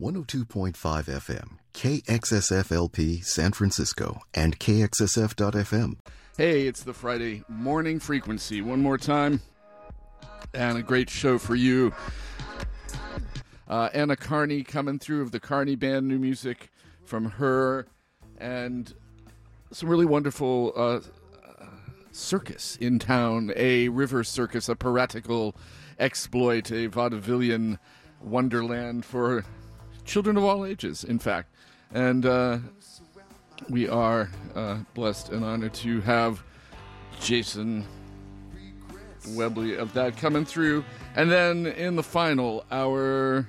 102.5 FM, KXSFLP San Francisco, and KXSF.FM. Hey, it's the Friday morning frequency. One more time, and a great show for you. Uh, Anna Karney coming through of the Karney Band, new music from her, and some really wonderful uh, circus in town a river circus, a piratical exploit, a vaudevillian wonderland for children of all ages, in fact. And uh, we are uh, blessed and honored to have Jason Webley of that coming through. And then in the final hour,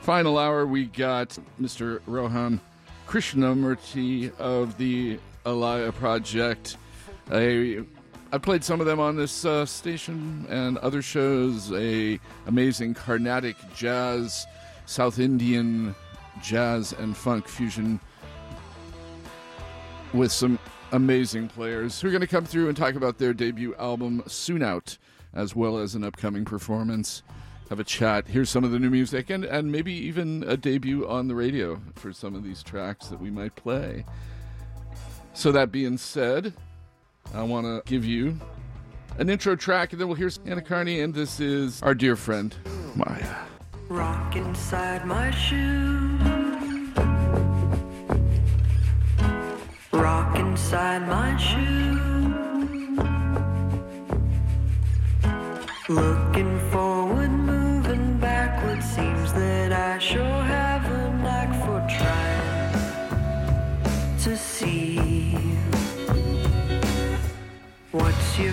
final hour, we got Mr. Rohan Krishnamurthy of the Alaya Project. I, I played some of them on this uh, station and other shows. A amazing Carnatic jazz South Indian jazz and funk fusion with some amazing players who are going to come through and talk about their debut album soon out, as well as an upcoming performance. Have a chat, hear some of the new music, and, and maybe even a debut on the radio for some of these tracks that we might play. So, that being said, I want to give you an intro track, and then we'll hear Anna Karney, and this is our dear friend, Maya. Rock inside my shoe. Rock inside my shoe. Looking forward, moving backward. Seems that I sure have a knack for trying to see. What's your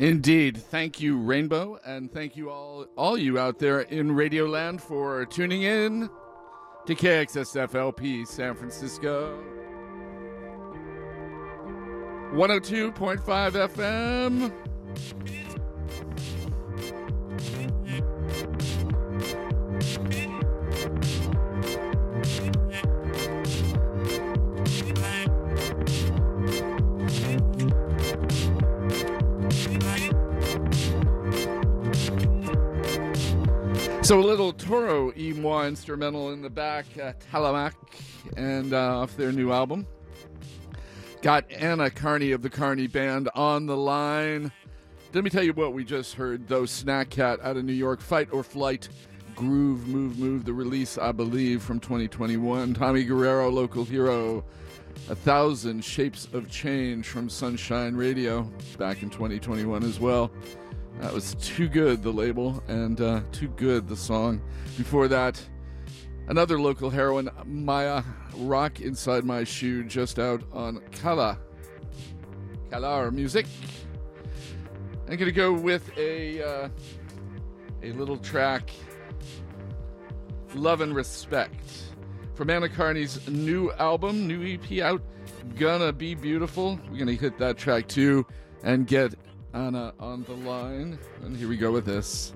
Indeed. Thank you, Rainbow, and thank you all, all you out there in Radioland for tuning in to KXSFLP San Francisco. 102.5 FM. So a little Toro y Moi instrumental in the back, uh, and uh, off their new album. Got Anna Karney of the Karney Band on the line. Let me tell you what we just heard, though. Snack Cat out of New York, Fight or Flight, Groove, Move, Move, the release, I believe, from 2021. Tommy Guerrero, local hero. A Thousand Shapes of Change from Sunshine Radio back in 2021 as well. That was Too Good, the label, and uh, Too Good, the song. Before that, another local heroine, Maya Rock Inside My Shoe, just out on Kala. Kalar music. I'm going to go with a, uh, a little track, Love and Respect, from Anna Karney's new album, new EP out, Gonna Be Beautiful. We're going to hit that track too and get Anna on the line. And here we go with this.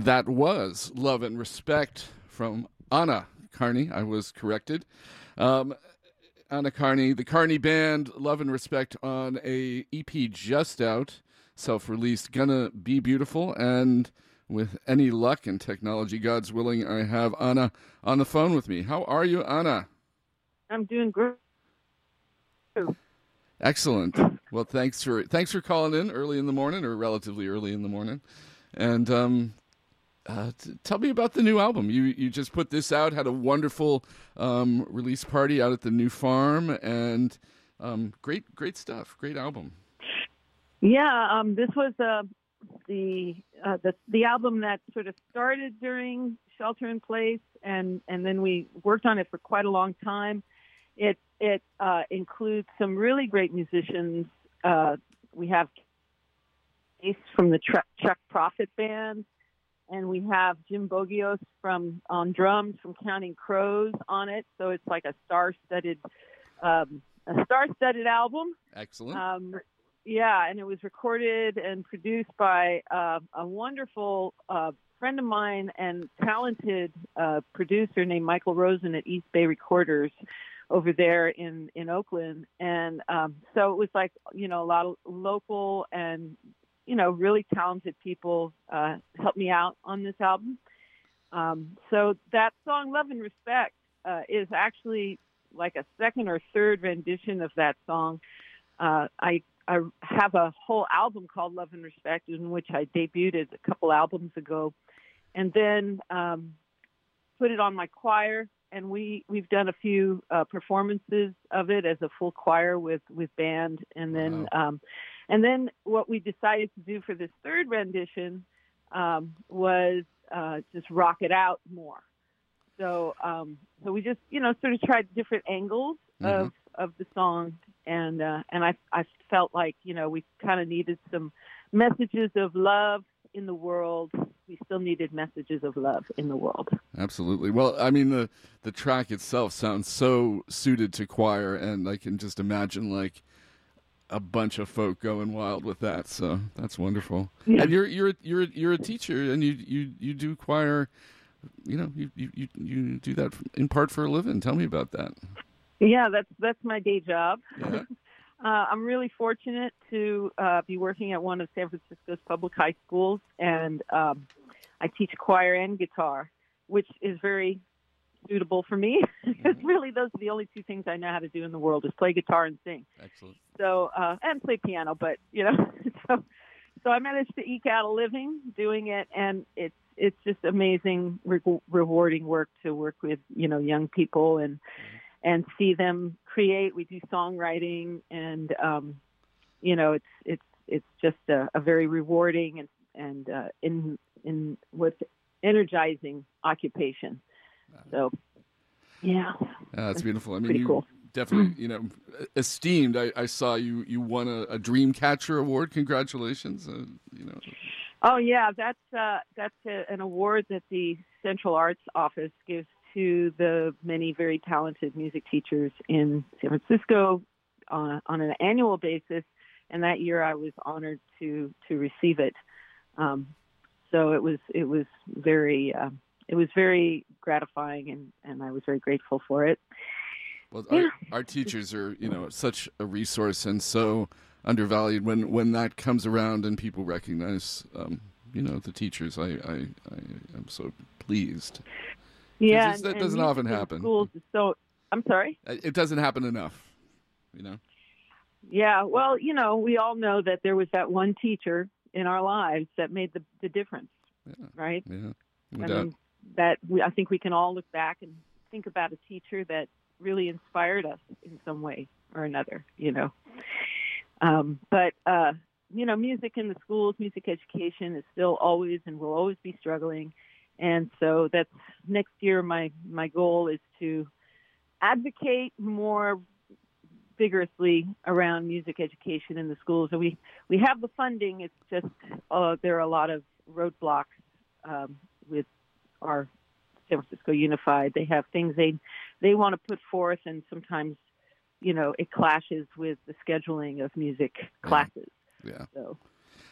And that was Love and Respect from Anna Karney. I was corrected. Um, Anna Karney, the Karney Band, Love and Respect on a EP just out, self-released, Gonna Be Beautiful. And with any luck and technology, God's willing, I have Anna on the phone with me. How are you, Anna? I'm doing great. Excellent. Well, thanks for thanks for calling in early in the morning or relatively early in the morning, and um, uh, t- tell me about the new album. You you just put this out, had a wonderful um, release party out at the new farm, and um, great great stuff. Great album. Yeah, um, this was uh, the, uh, the the album that sort of started during Shelter in Place, and and then we worked on it for quite a long time. It it uh, includes some really great musicians. Uh, we have Ace from the Chuck Prophet Band, and we have Jim Bogios from on drums from Counting Crows on it. So it's like a star-studded um, a star-studded album. Excellent. Um, yeah, and it was recorded and produced by uh, a wonderful uh, friend of mine and talented uh, producer named Michael Rosen at East Bay Recorders over there in in Oakland. And um, so it was like you know a lot of local and you know really talented people uh, helped me out on this album. Um, so that song "Love and Respect" uh, is actually like a second or third rendition of that song. Uh, I I have a whole album called Love and Respect, in which I debuted a couple albums ago, and then um, put it on my choir. And we we've done a few uh, performances of it as a full choir with with band, and then um, and then what we decided to do for this third rendition um, was uh, just rock it out more. So um, so we just you know sort of tried different angles of of the song, and uh, and I I felt like you know we kind of needed some messages of love in the world. We still needed messages of love in the world. Absolutely. Well, I mean the the track itself sounds so suited to choir, and I can just imagine like a bunch of folk going wild with that. So that's wonderful. Yeah. And you're you're you're you're a teacher, and you you you do choir. You know, you you you, do that in part for a living. Tell me about that. Yeah, that's that's my day job. Yeah. Uh, I'm really fortunate to uh, be working at one of San Francisco's public high schools, and um, I teach choir and guitar, which is very suitable for me because really those are the only two things I know how to do in the world is play guitar and sing. Excellent. So uh, and play piano, but you know, so so I managed to eke out a living doing it, and it's it's just amazing, re- rewarding work to work with you know young people and and see them create. We do songwriting, and um, you know, it's it's it's just a, a very rewarding and and uh, in in what's energizing occupation. So, yeah, Yeah, that's beautiful. I mean, Pretty you cool. definitely, you know, esteemed. I, I saw you you won a, a Dreamcatcher award. Congratulations. Uh, you know, Oh yeah, that's uh, that's a, an award that the Central Arts Office gives to the many very talented music teachers in San Francisco uh, on an annual basis. And that year, I was honored to to receive it. Um, so it was it was very uh, it was very gratifying, and and I was very grateful for it. well, our, our teachers are you know such a resource and so undervalued. When when that comes around and people recognize, um, you know, the teachers, I I, I am so pleased. Yeah, that and- and doesn't often happen. Schools is so. I'm sorry. Uh, It doesn't happen enough. You know. Yeah, well, you know, we all know that there was that one teacher in our lives that made the, the difference, Yeah. right? Yeah. No mean, that we, I think we can all look back and think about a teacher that really inspired us in some way or another, you know. Um, but uh, you know, music in the schools, music education is still always and will always be struggling, and so that's next year. My my goal is to advocate more vigorously around music education in the schools. And we we have the funding. It's just uh, there are a lot of roadblocks um, with our San Francisco Unified. They have things they they want to put forth, and sometimes you know it clashes with the scheduling of music classes. Yeah. So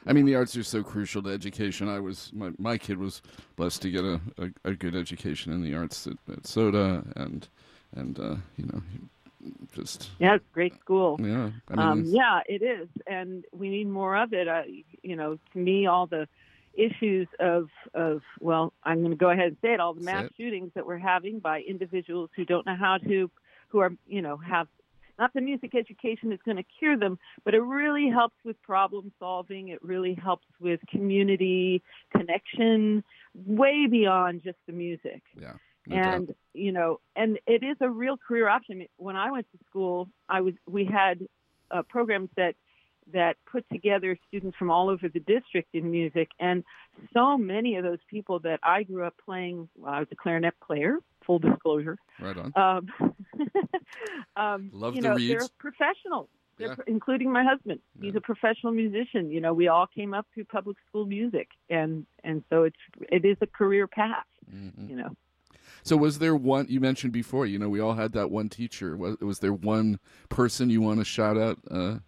I mean, the arts are so crucial to education. I was my my kid was blessed to get a, a, a good education in the arts at, at SOTA, and and uh, you know, just Yeah, it's great school. yeah. I mean, um, yeah, it is, and we need more of it. Uh, you know, to me, all the issues of of well, I'm going to go ahead and say it. All the mass shootings that we're having by individuals who don't know how to, who are you know have not the music education is going to cure them, but it really helps with problem solving. It really helps with community connection, way beyond just the music yeah. no doubt. and you know and it is a real career option when i went to school i was we had uh, programs that that put together students from all over the district in music and so many of those people that i grew up playing well, i was a clarinet player full disclosure right on. um, um, Love you the know reeds. they're professionals they're Yeah. pro- including my husband he's a professional musician you know we all came up through public school music and and so it's it is a career path Mhm. you know So was there one you mentioned before? You know, we all had that one teacher. Was, was there one person you want to shout out uh,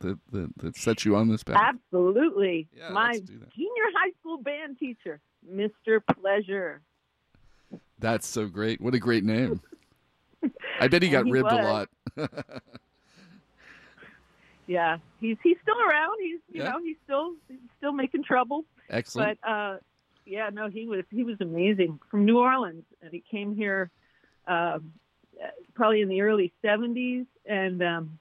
that, that that set you on this path? Absolutely. Yeah, My let's do that. junior high school band teacher, Mr. Pleasure. That's so great. What a great name. I bet he got He ribbed a lot. Yeah, he's he's still around. He's you Yeah. know he's still he's still making trouble. Excellent. But uh, yeah, no, he was he was amazing from New Orleans, and he came here uh, probably in the early '70s, and um,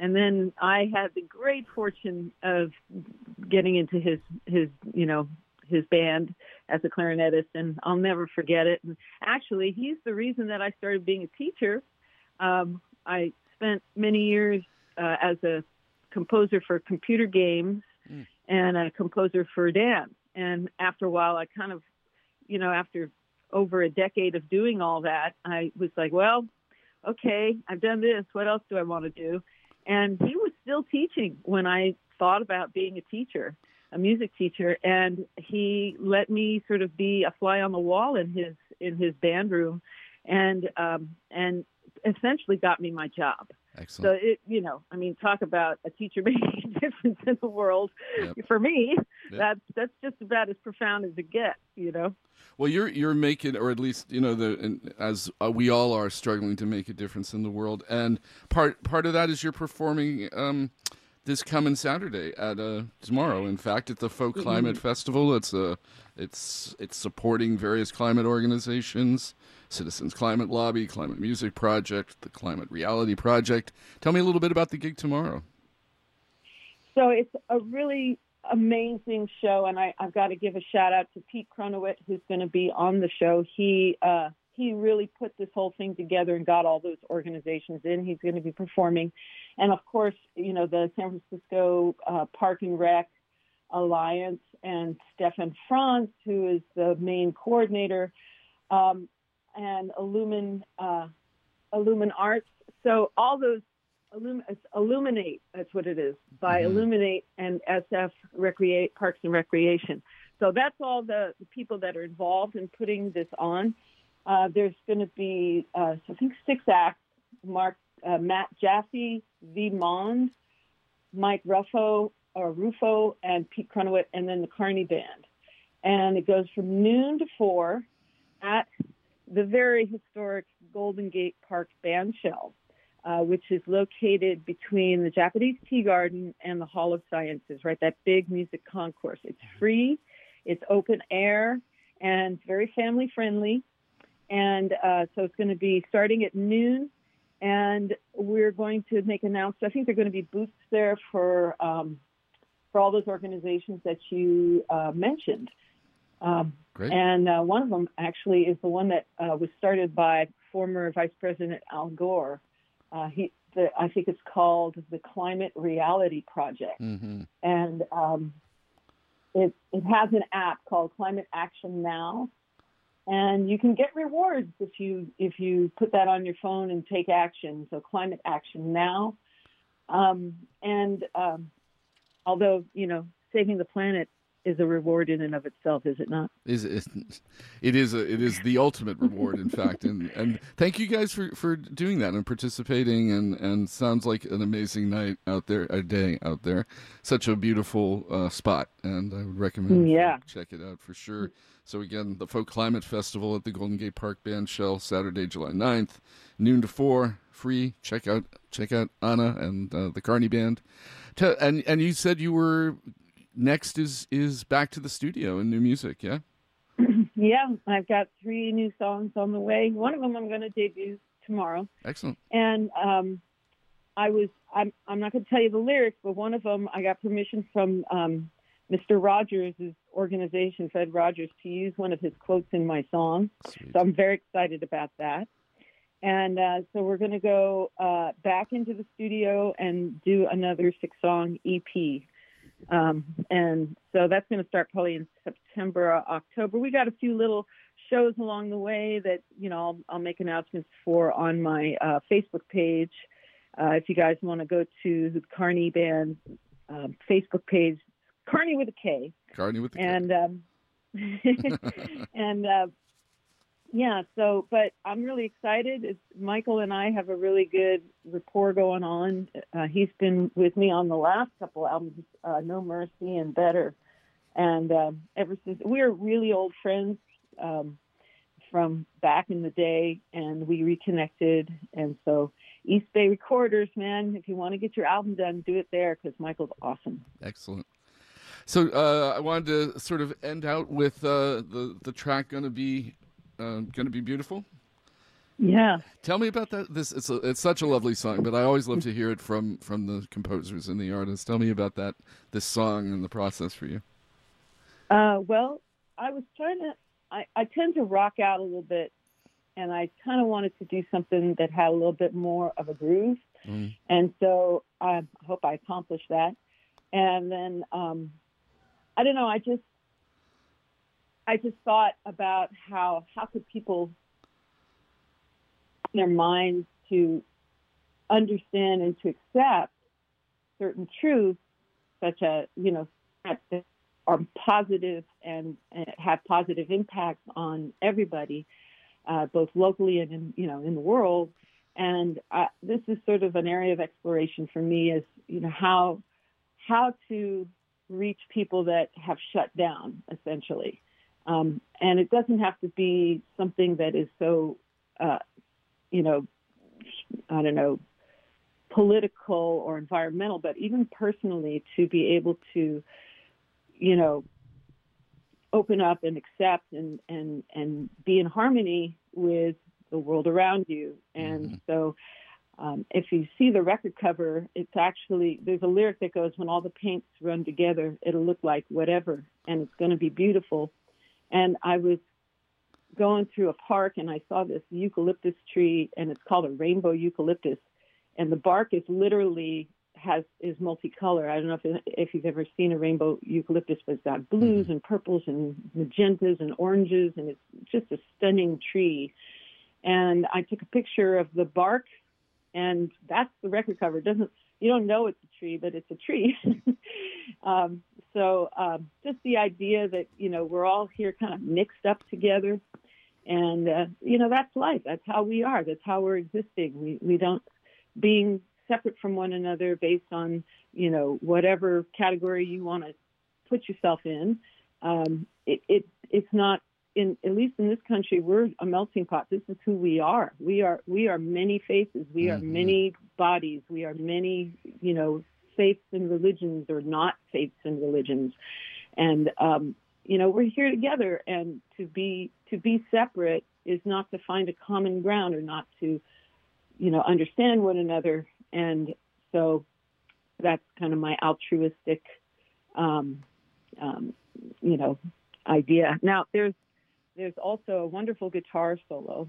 and then I had the great fortune of getting into his his you know his band as a clarinetist, and I'll never forget it. And actually, he's the reason that I started being a teacher. Um, I spent many years uh, as a composer for computer games Mm. and a composer for dance. And after a while, I kind of, you know, after over a decade of doing all that, I was like, well, okay, I've done this. What else do I want to do? And he was still teaching when I thought about being a teacher, a music teacher, and he let me sort of be a fly on the wall in his in his band room, and um, and essentially got me my job. So Excellent. it, you know, I mean, talk about a teacher making a difference in the world. Yep. For me, Yep. that's that's just about as profound as it gets. You know. Well, you're you're making, or at least you know, the and as uh, we all are struggling to make a difference in the world, and part part of that is you're performing um, this coming Saturday at uh, tomorrow. In fact, at the Folk Climate Festival. It's a it's it's supporting various climate organizations, Citizens Climate Lobby, Climate Music Project, the Climate Reality Project. Tell me a little bit about the gig tomorrow. So it's a really amazing show, and I, I've got to give a shout out to Pete Cronowit, who's going to be on the show. He uh, he really put this whole thing together and got all those organizations in. He's going to be performing, and of course, you know the San Francisco uh, Park and Rec Alliance and Stefan Franz, who is the main coordinator, um, and Illumin uh, Illumin Arts. So all those Illum- Illuminate, that's what it is, by Mhm. Illuminate and SF Recreate Parks and Recreation. So that's all the, the people that are involved in putting this on. Uh, there's going to be, uh, I think, six acts. Mark, uh, Matt Jaffe, V. Mond, Mike Ruffo, or Rufo, and Pete Cronowit, and then the Karney Band. And it goes from noon to four at the very historic Golden Gate Park Band Shell uh, which is located between the Japanese Tea Garden and the Hall of Sciences, right? That big music concourse. It's free, it's open air, and very family friendly. And uh, so it's going to be starting at noon. And we're going to make announcements. I think there are going to be booths there for um, for all those organizations that you uh, mentioned. Um, and uh, one of them actually is the one that uh, was started by former Vice President Al Gore. Uh, he, the, I think it's called the Climate Reality Project, hmm and um, it it has an app called Climate Action Now, and you can get rewards if you if you put that on your phone and take action. So Climate Action Now, um, and um, although you know saving the planet is a reward in and of itself, is it not? is is it is a, it is the ultimate reward in fact. And and thank you guys for for doing that and participating. And and sounds like an amazing night out there a day out there. Such a beautiful uh, spot. And i would recommend Yeah. check it out for sure. So again the folk climate festival at the golden gate park band shell saturday july 9th noon to 4 free. Check out check out anna and uh, the karney band. And and you said you were next is is back to the studio and new music yeah Yeah, I've got three new songs on the way. One of them I'm going to debut tomorrow, excellent and um, I was I'm I'm not going to tell you the lyrics, but one of them I got permission from um, Mr. Rogers' organization, Fred Rogers, to use one of his quotes in my song. Sweet. So I'm very excited about that. And uh, so we're going to go uh, back into the studio and do another six song EP. Um, and so that's going to start probably in September, or October. We got a few little shows along the way that, you know, I'll, I'll make announcements for on my uh, Facebook page. Uh, if you guys want to go to the Karney Band um, Facebook page, Karney with a K Karney with the K. and um, and uh, yeah. So, but I'm really excited. It's, Michael and I have a really good rapport going on. Uh, he's been with me on the last couple albums, uh, No Mercy and Better, and um, ever since we're really old friends um, from back in the day, and we reconnected. And so, East Bay Recorders, man, if you want to get your album done, do it there because Michael's awesome. Excellent. So uh, I wanted to sort of end out with uh, the the track "Gonna Be uh, Gonna Be Beautiful." Yeah. Tell me about that. This it's a, it's such a lovely song, but I always love to hear it from from the composers and the artists. Tell me about that this song and the process for you. Uh, well, I was trying to. I, I tend to rock out a little bit, and I kind of wanted to do something that had a little bit more of a groove, Mm. and so I hope I accomplished that. And then um, I don't know. I just I just thought about how how could people their minds to understand and to accept certain truths, such as you know that are positive and, and have positive impacts on everybody, uh, both locally and in you know in the world. And uh, this is sort of an area of exploration for me, is you know how how to reach people that have shut down, essentially. Um, and it doesn't have to be something that is so, uh, you know, I don't know, political or environmental, but even personally to be able to, you know, open up and accept and, and, and be in harmony with the world around you. And so um, if you see the record cover, it's actually, there's a lyric that goes, when all the paints run together, it'll look like whatever, and it's going to be beautiful. And I was going through a park and I saw this eucalyptus tree, and it's called a rainbow eucalyptus, and the bark is literally has is multicolor. I don't know if if you've ever seen a rainbow eucalyptus, but it's got blues mm-hmm. and purples and magentas and oranges, and it's just a stunning tree. And I took a picture of the bark, and that's the record cover. It doesn't you don't know it's a tree, but it's a tree. um, so um, just the idea that you know we're all here kind of mixed up together, and uh, you know that's life. That's how we are. That's how we're existing. We we don't being separate from one another based on you know whatever category you want to put yourself in. Um, it, it it's not in at least in this country we're a melting pot. This is who we are. We are we are many faces. We are Mhm. many bodies. We are many you know faiths and religions or not faiths and religions, and um, you know we're here together. And to be to be separate is not to find a common ground or not to you know understand one another. And so that's kind of my altruistic um, um, you know idea. Now there's there's also a wonderful guitar solo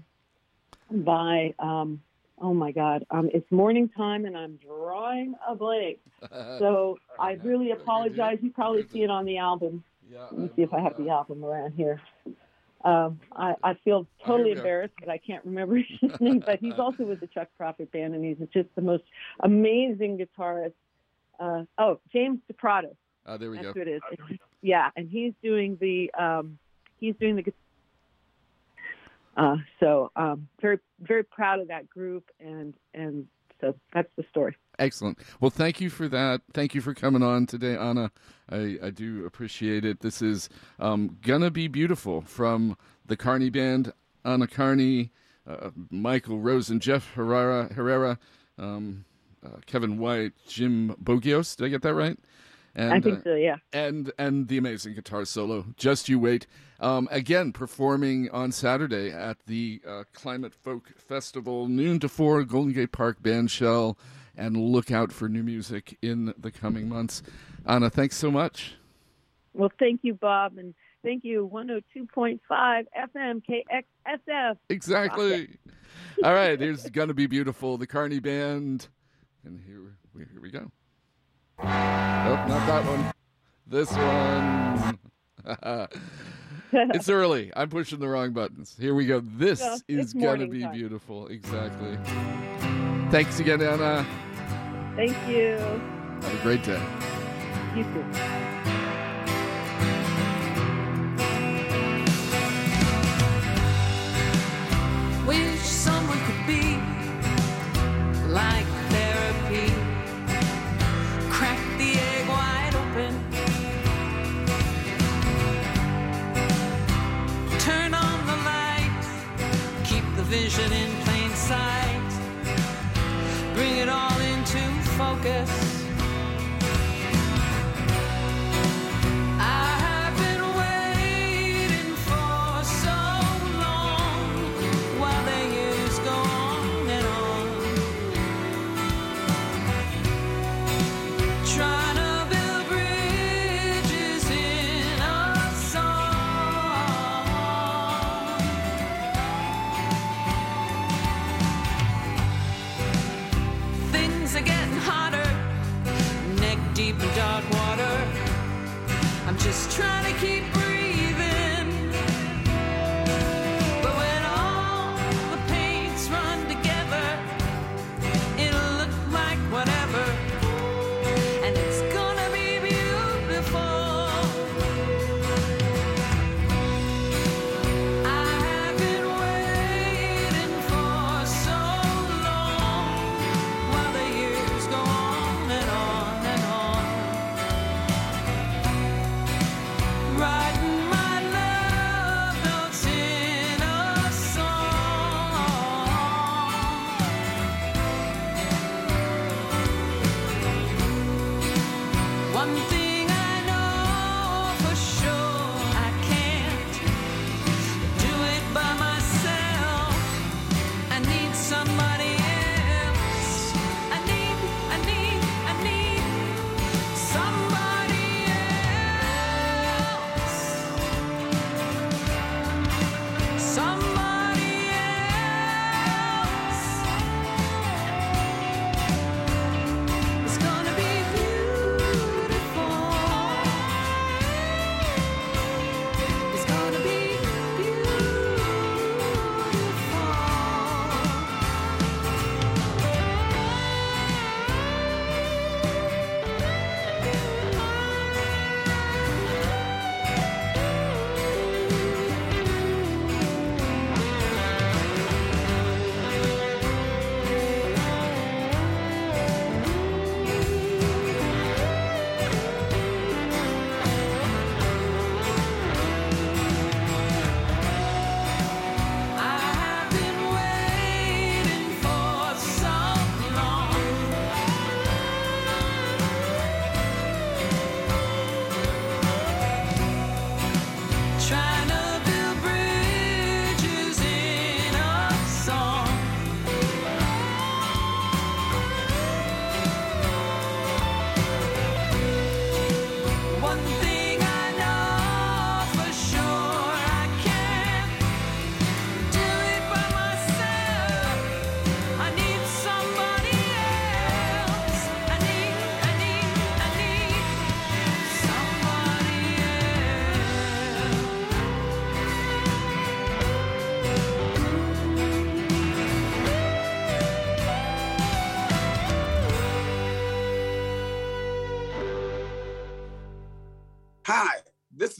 by um, oh my god um, it's morning time and I'm drawing a blank. So I really apologize. You probably see it on the album. Yeah, Let me see if I have the album around here. Um, I, I feel Oh, totally go. embarrassed, but I can't remember his name. But he's also with the Chuck Prophet Band, and he's just the most amazing guitarist. Uh, oh, James DePrato. Ah, there we That's go. who it is. yeah, and he's doing the um, he's doing the. Uh, so um, very very proud of that group, and and so that's the story. Excellent. Well, thank you for that. Thank you for coming on today, Anna. I, I do appreciate it. This is um, Gonna Be Beautiful from the Karney Band, Anna Karney, uh, Michael and Jeff Herrera, Herrera um, uh, Kevin White, Jim Bogios. Did I get that right? And, I think uh, so. Yeah. and and the amazing guitar solo. Just you wait. Um, again, performing on Saturday at the uh, Climate Folk Festival, noon to four, Golden Gate Park Bandshell, and look out for new music in the coming months. Anna, thanks so much. Well, thank you, Bob, and thank you 102.5 FM KXSF. Exactly. All right, here's gonna be beautiful. The Karney Band, and here here we go. Not that one. This one. it's early. I'm pushing the wrong buttons. Here we go. This Well, is gonna be time. beautiful. Exactly. Thanks again, Anna. Thank you. Have a great day. You too. Vision in plain sight. Bring it all into focus. Keep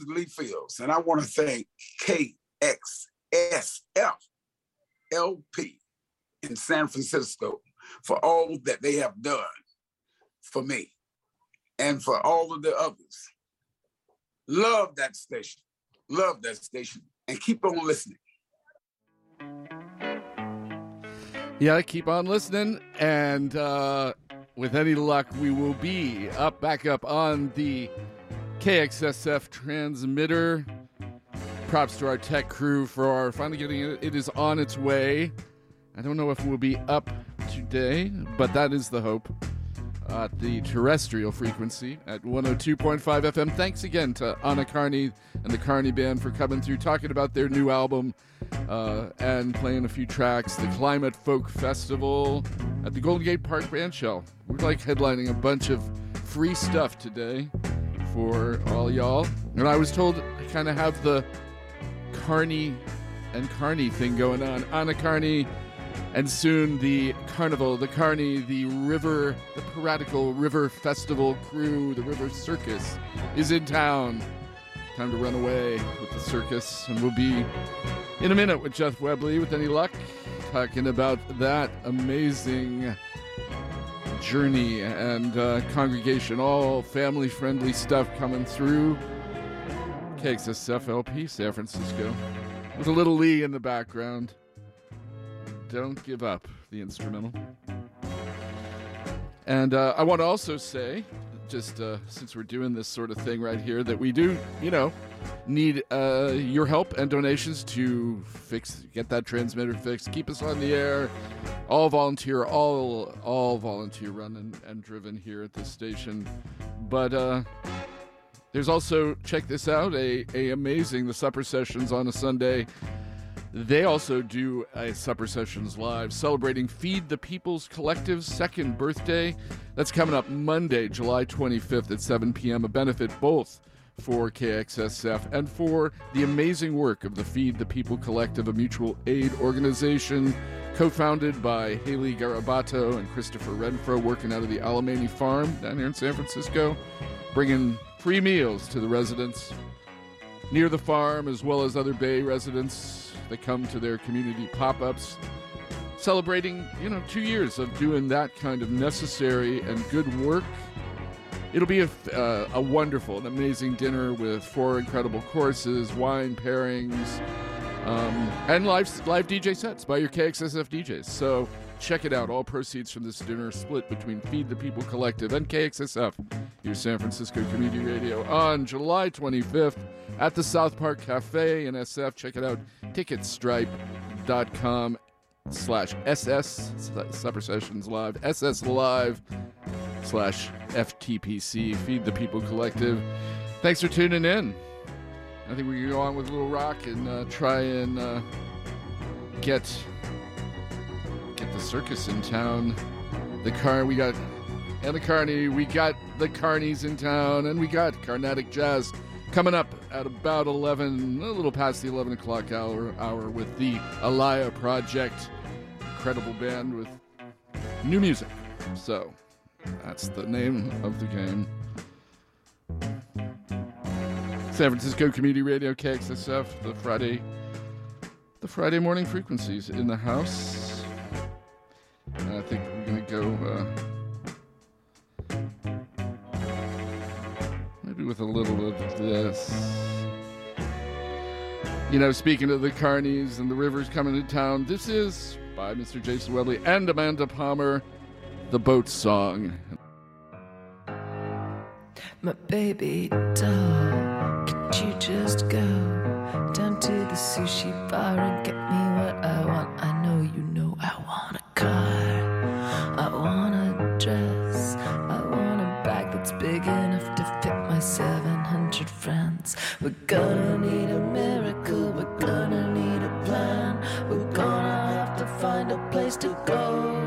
is Lee Fields, and I want to thank KXSF LP in San Francisco for all that they have done for me and for all of the others. Love that station. Love that station. And keep on listening. Yeah, keep on listening, and uh, with any luck, we will be up back up on the KXSF transmitter. Props to our tech crew for finally getting it. It is on its way. I don't know if it will be up today, but that is the hope at the terrestrial frequency at 102.5 FM. Thanks again to Anna Karney and the Karney Band for coming through, talking about their new album uh, and playing a few tracks. The Climate Folk Festival at the Golden Gate Park Band Shell. We're like headlining a bunch of free stuff today for all y'all. And I was told I kind of have the Carney and Carney thing going on. Anna Karney and soon the carnival, the Carney, the river, the piratical river festival crew, the river circus is in town. Time to run away with the circus, and we'll be in a minute with Jeff Webley, with any luck, talking about that amazing journey and uh, congregation, all family friendly stuff coming through. KXSFLP, San Francisco, with a little Lee in the background. Don't give up, the instrumental. And uh, I want to also say, just uh, since we're doing this sort of thing right here, that we do, you know, need uh, your help and donations to fix, get that transmitter fixed, keep us on the air. All volunteer, all all volunteer run and, and driven here at this station. But uh, there's also check this out, a, a amazing the supper sessions on a Sunday. They also do a Supper Sessions Live celebrating Feed the People's Collective's second birthday. That's coming up Monday, July 25th at 7 p.m. A benefit both for KXSF and for the amazing work of the Feed the People Collective, a mutual aid organization co founded by Haley Garabato and Christopher Renfro, working out of the Alemany Farm down here in San Francisco, bringing free meals to the residents near the farm as well as other Bay residents that come to their community pop ups, celebrating, you know, two years of doing that kind of necessary and good work. It'll be a, uh, a wonderful and amazing dinner with four incredible courses, wine pairings, um, and live, live DJ sets by your KXSF DJs. So check it out. All proceeds from this dinner split between Feed the People Collective and KXSF, your San Francisco Community Radio, on July 25th at the South Park Cafe in SF. Check it out, ticketstripe.com slash SS, Supper Sessions Live, SS Live slash FTPC, Feed the People Collective. Thanks for tuning in. I think we can go on with a little rock and uh, try and uh, get get the circus in town. The car we got and the Carney, we got the Carneys in town, and we got Carnatic Jazz coming up at about 11, a little past the 11 o'clock hour, hour with the Alaya Project. Incredible band with new music. So that's the name of the game. San Francisco Community Radio KXSF, the Friday, the Friday morning frequencies in the house. And I think we're gonna go uh, with a little of this. You know, speaking of the Carnies and the rivers coming to town, this is by Mr. Jason Webley and Amanda Palmer, the boat song. My baby doll, could you just go down to the sushi bar and get me what I want? Gonna need a miracle, we're gonna need a plan, we're gonna have to find a place to go.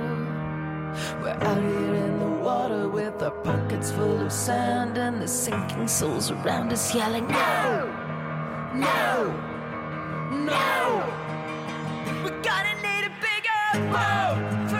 We're out here in the water with our pockets full of sand and the sinking souls around us yelling, No! No! No! We're gonna need a bigger boat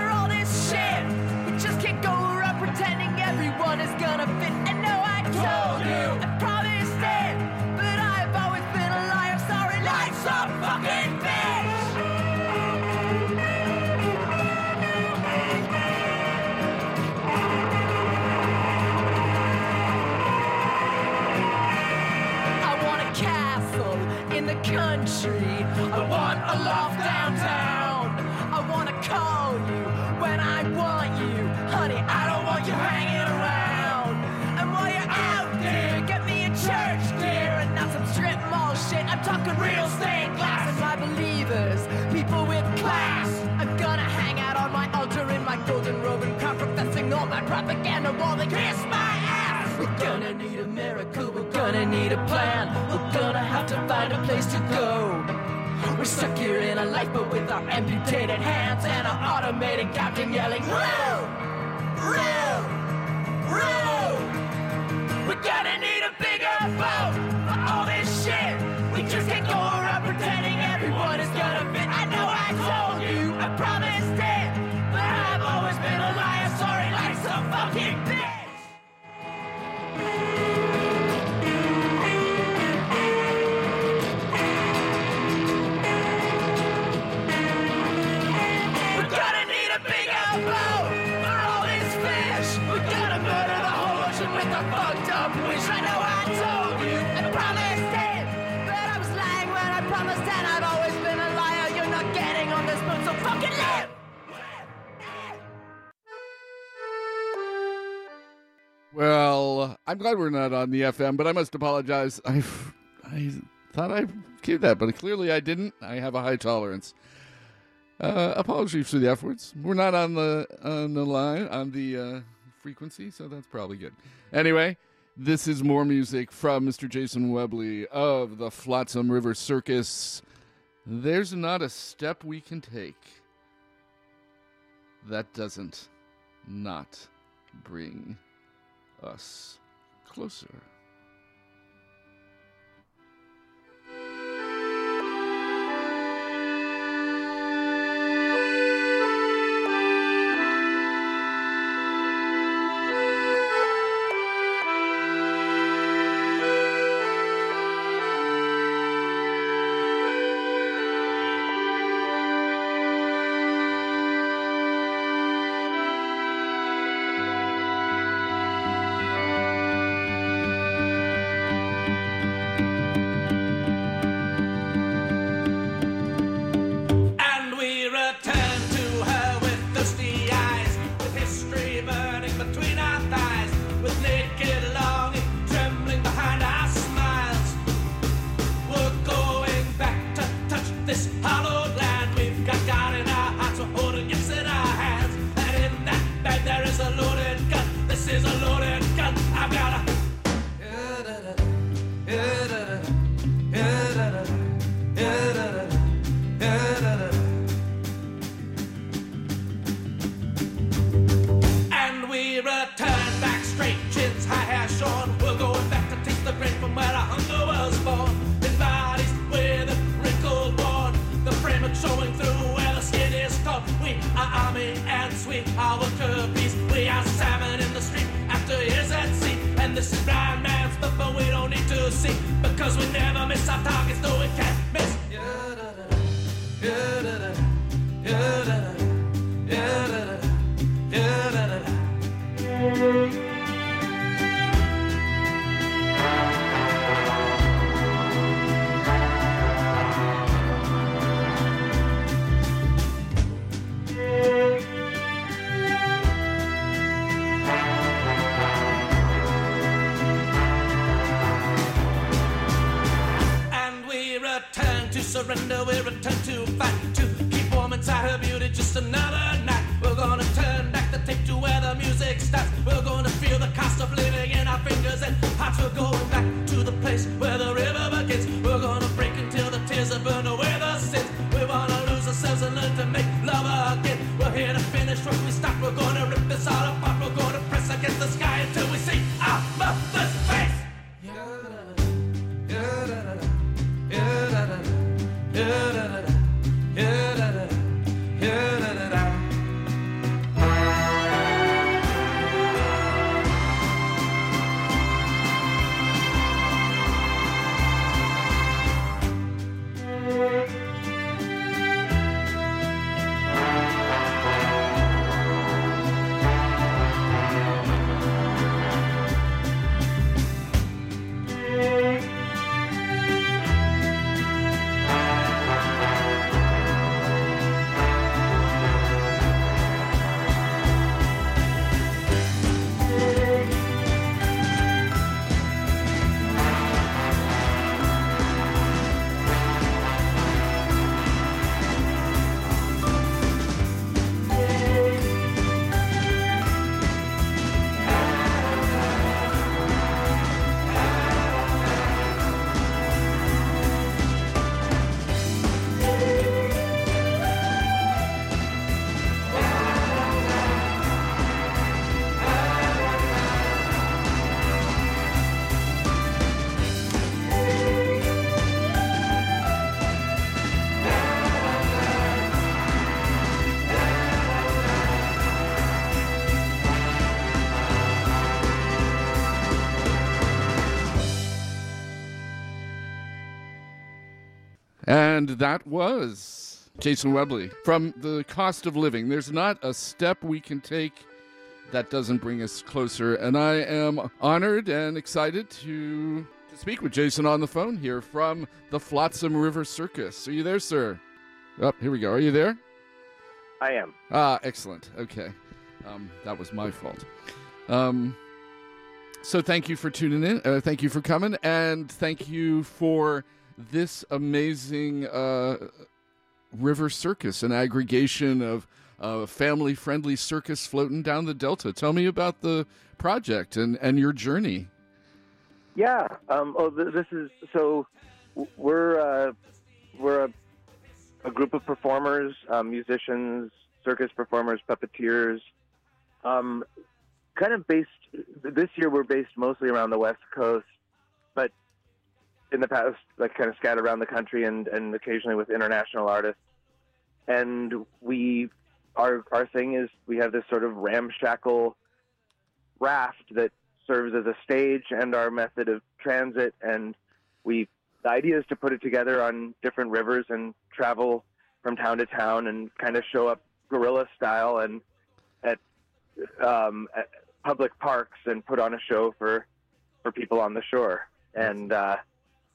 loft downtown. I wanna call you when I want you. Honey, I don't want you hanging around. And while you're out there, get me a church gear and not some strip mall shit. I'm talking real stained glass and my believers, people with class. I'm gonna hang out on my altar in my golden robe and crown, professing all my propaganda while they kiss my ass. We're gonna need a miracle, we're gonna need a plan. We're gonna have to find a place to go. We're stuck here in a lifeboat with our amputated hands and our automated captain yelling, Row! Row! Row! I'm glad we're not on the FM, but I must apologize. I, I thought I gave that, but clearly I didn't. I have a high tolerance. Uh, apologies for the F words. We're not on the on the line on the uh, frequency, so that's probably good. Anyway, this is more music from Mr. Jason Webley of the Flotsam River Circus. There's not a step we can take that doesn't not bring us closer. And that was Jason Webley from the cost of living. There's not a step we can take that doesn't bring us closer. And I am honored and excited to, to speak with Jason on the phone here from the Flotsam River Circus. Are you there, sir? Oh, here we go. Are you there? I am. Ah, excellent. Okay. Um, that was my fault. Um, so thank you for tuning in. Uh, thank you for coming. And thank you for this amazing uh, river circus, an aggregation of uh, family friendly circus floating down the Delta. Tell me about the project and, and your journey. Yeah. Um, oh, th- this is so. We're uh, we're a, a group of performers, um, musicians, circus performers, puppeteers. Um, kind of based this year. We're based mostly around the West Coast, but in the past, like kind of scattered around the country and, and occasionally with international artists. And we, our our thing is we have this sort of ramshackle raft that serves as a stage and our method of transit. And we, the idea is to put it together on different rivers and travel from town to town and kind of show up guerrilla style and at, um, at public parks and put on a show for for people on the shore. And uh,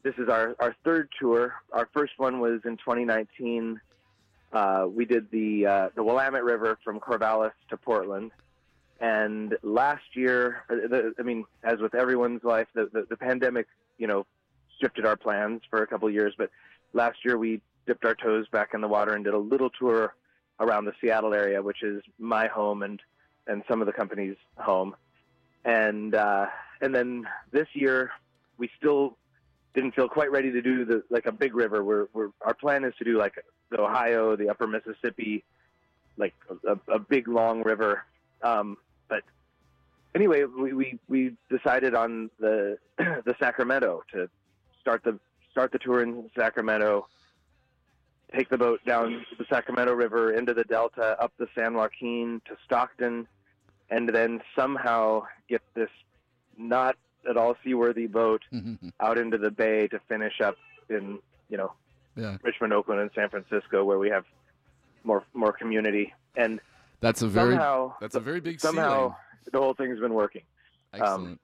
this is our, our third tour. Our first one was in 2019. Uh, we did the uh, the Willamette River from Corvallis to Portland, and last year, uh, the, I mean, as with everyone's life, the, the, the pandemic, you know, shifted our plans for a couple of years. But last year, we dipped our toes back in the water and did a little tour around the Seattle area, which is my home and and some of the company's home. And uh, and then this year, we still didn't feel quite ready to do the like a big river. We're, we're our plan is to do like the Ohio, the Upper Mississippi, like a, a big long river. Um, but anyway, we, we we decided on the the Sacramento to start the start the tour in Sacramento. Take the boat down the Sacramento River into the Delta, up the San Joaquin to Stockton, and then somehow get this not at all seaworthy boat out into the bay to finish up in you know yeah, Richmond, Oakland, and San Francisco, where we have more more community. And that's a very somehow that's a very big somehow ceiling. the whole thing's been working. Excellent.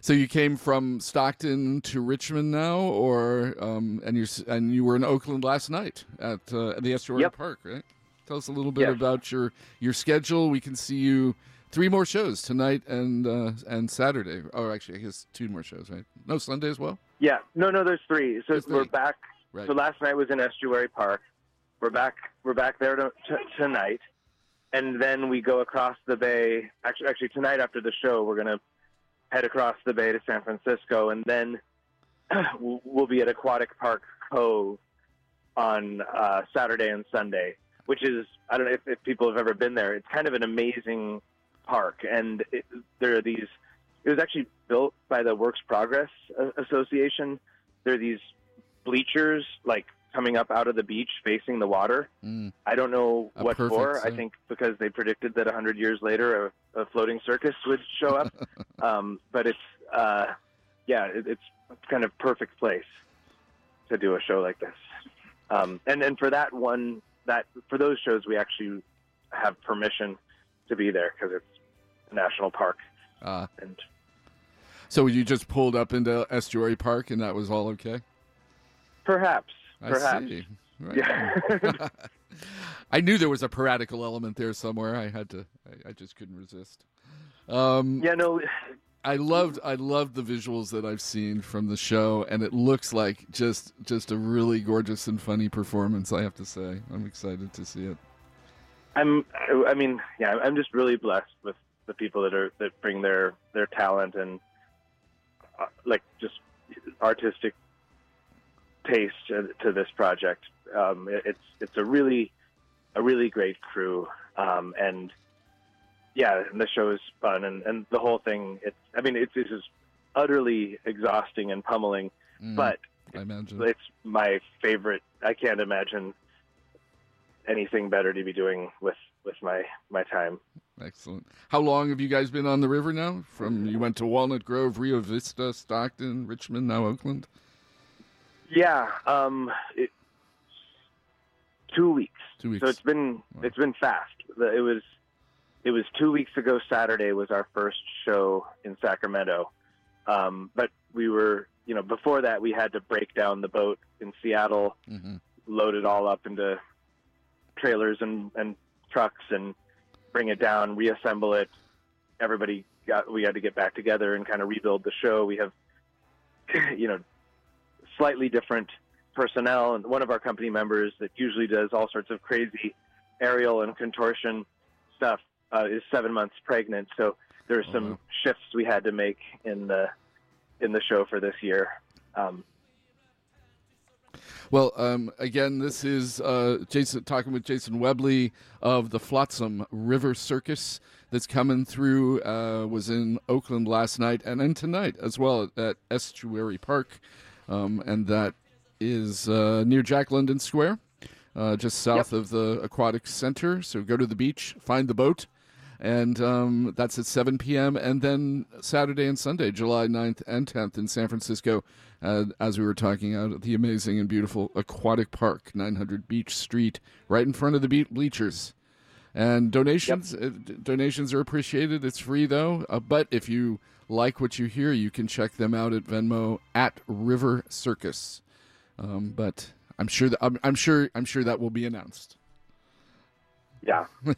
so you came from Stockton to Richmond now, or um, and you and you were in Oakland last night at uh, the Estuary Yep. Park, right? Tell us a little bit Yes. about your your schedule. We can see you three more shows tonight and uh, and Saturday. Oh, actually, I guess two more shows, right? No Sunday as well. Yeah, no, no, there's three. So There's we're three. back. Right. So last night was in Estuary Park. We're back. We're back there to, t- tonight, and then we go across the bay. Actually, actually tonight after the show, we're gonna head across the bay to San Francisco, and then we'll we'll be at Aquatic Park Cove on uh, Saturday and Sunday, which is I don't know if, if people have ever been there. It's kind of an amazing park, and it, there are these. It was actually built by the Works Progress Association. There are these bleachers like coming up out of the beach facing the water. Mm. I don't know A what perfect for. I think because they predicted that 100 years later a, a floating circus would show up. um, but it's, uh, yeah, it, it's kind of perfect place to do a show like this. Um, and and for that one, that for those shows, we actually have permission to be there because it's national park. Uh, And so you just pulled up into Estuary Park, and that was all okay. perhaps, I perhaps, see. Right Yeah. I knew there was a piratical element there somewhere. I had to. I, I just couldn't resist. Um, yeah, no, I loved. I loved the visuals that I've seen from the show, and it looks like just just a really gorgeous and funny performance. I have to say, I'm excited to see it. I'm. I mean, yeah, I'm just really blessed with the people that are that bring their their talent and uh, like just artistic taste to, to this project. Um, it, it's it's a really a really great crew, um, and yeah, and the show is fun, and, and the whole thing. It's I mean, it's it's just utterly exhausting and pummeling, Mm, but I imagine. it's my favorite. I can't imagine anything better to be doing with with my my time. Excellent. How long have you guys been on the river now? From you went to Walnut Grove, Rio Vista, Stockton, Richmond, now Oakland. Yeah, um, it, two weeks. Two weeks. So it's been Wow. it's been fast. It was it was two weeks ago. Saturday was our first show in Sacramento, um, but we were you know before that we had to break down the boat in Seattle, hmm load it all up into trailers and, and trucks, and bring it down, reassemble it. Everybody got we had to get back together and kind of rebuild the show. We have you know slightly different personnel and one of our company members that usually does all sorts of crazy aerial and contortion stuff uh, is seven months pregnant so there's Oh, some wow. shifts we had to make in the in the show for this year um, Well, um, again, this is uh, Jason talking with Jason Webley of the Flotsam River Circus that's coming through. Uh, was in Oakland last night and then tonight as well at Estuary Park, um, and that is uh, near Jack London Square, uh, just south of the Aquatic Center. So go to the beach, find the boat. And um, that's at 7 p.m. And then Saturday and Sunday, July 9th and 10th in San Francisco, uh, as we were talking out at the amazing and beautiful Aquatic Park, 900 Beach Street, right in front of the be- bleachers. And donations uh, d- donations are appreciated. It's free though. Uh, but if you like what you hear, you can check them out at Venmo at River Circus. Um, but I'm sure that I'm, I'm sure I'm sure that will be announced. yeah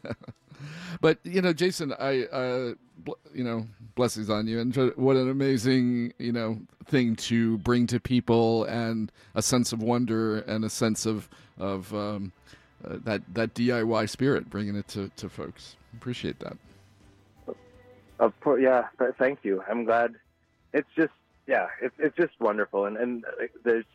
But you know, Jason, I uh, bl- you know, blessings on you, and what an amazing you know thing to bring to people, and a sense of wonder and a sense of of um, uh, that that DIY spirit, bringing it to to folks. Appreciate that. Of course, yeah. Thank you. I'm glad. It's just, yeah, it's it's just wonderful, and and uh, there's,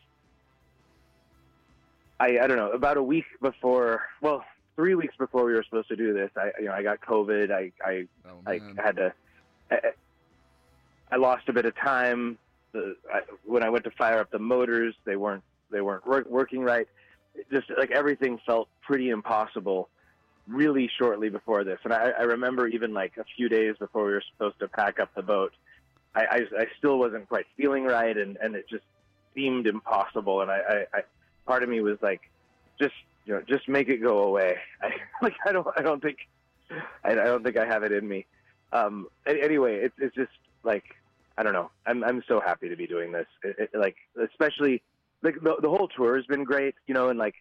I I don't know. About a week before, well, three weeks before we were supposed to do this, I you know I got COVID. I I Oh I had to. I, I lost a bit of time. The, I, when I went to fire up the motors, they weren't they weren't work, working right. It just like everything felt pretty impossible. Really shortly before this, and I, I remember even like a few days before we were supposed to pack up the boat, I, I, I still wasn't quite feeling right, and, and it just seemed impossible. And I, I, I, part of me was like, just you know, just make it go away. I, like I don't, I don't think, I, I don't think I have it in me. Um anyway it's it's just like i don't know. I'm i'm so happy to be doing this. It, it, like especially like the, the whole tour has been great you know and like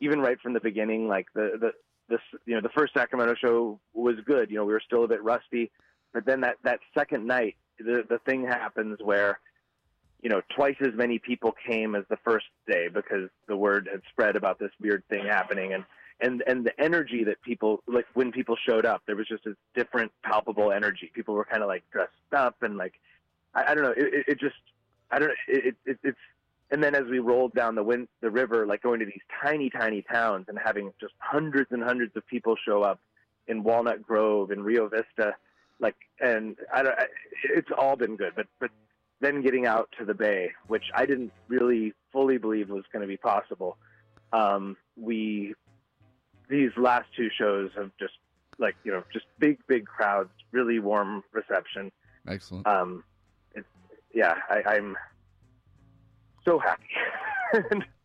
even right from the beginning like the the this you know the first sacramento show was good. You know we were still a bit rusty. But then that that second night the the thing happens where you know twice as many people came as the first day because the word had spread about this weird thing happening. And and and the energy that people like when people showed up there was just a different palpable energy. People were kind of like dressed up and like i, I don't know it, it, just i don't it, it, it's and then as we rolled down the wind the river like going to these tiny tiny towns and having just hundreds and hundreds of people show up in walnut grove and rio vista like and i don't I, it's all been good but but then getting out to the bay which i didn't really fully believe was going to be possible. Um, we these last two shows have just like you know just big big crowds really warm reception. Excellent. um it's yeah I, i'm so happy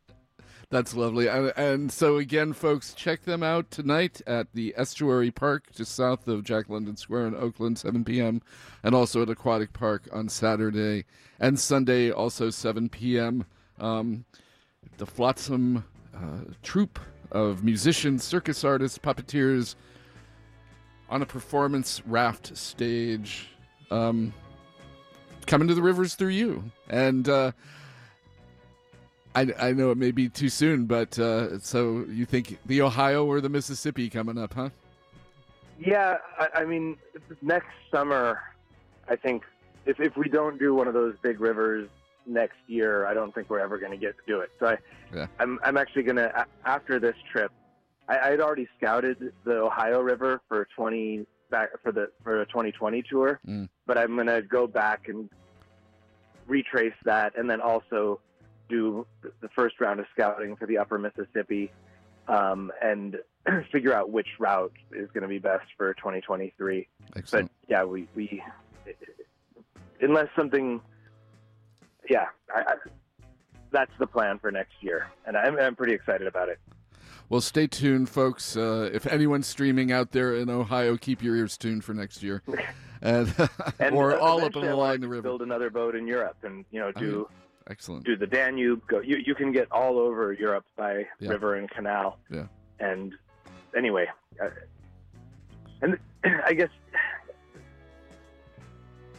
That's lovely. And, and so, again, folks, check them out tonight at the Estuary Park, just south of Jack London Square in Oakland, 7 p.m., and also at Aquatic Park on Saturday and Sunday, also 7 p.m. Um, the Flotsam uh, troupe of musicians, circus artists, puppeteers on a performance raft stage. Um, coming to the rivers through you. And, uh, I, I know it may be too soon, but uh, so you think the Ohio or the Mississippi coming up, huh? yeah I, I mean next summer i think if, if we don't do one of those big rivers next year i don't think we're ever going to get to do it so I, Yeah. I'm, I'm actually going to after this trip I, had already scouted the ohio river for 20 back for the for a 2020 tour Mm. but i'm going to go back and retrace that and then also do the first round of scouting for the upper mississippi um, and figure out which route is going to be best for 2023 but yeah we, we unless something yeah I, I, that's the plan for next year, and I'm I'm pretty excited about it. Well, stay tuned, folks. Uh, if anyone's streaming out there in Ohio, keep your ears tuned for next year, and, And or uh, all up I along the river. Build another boat in Europe, and you know do Excellent. do the Danube. Go. You you can get all over Europe by Yeah. river and canal. Yeah. And anyway, uh, and I guess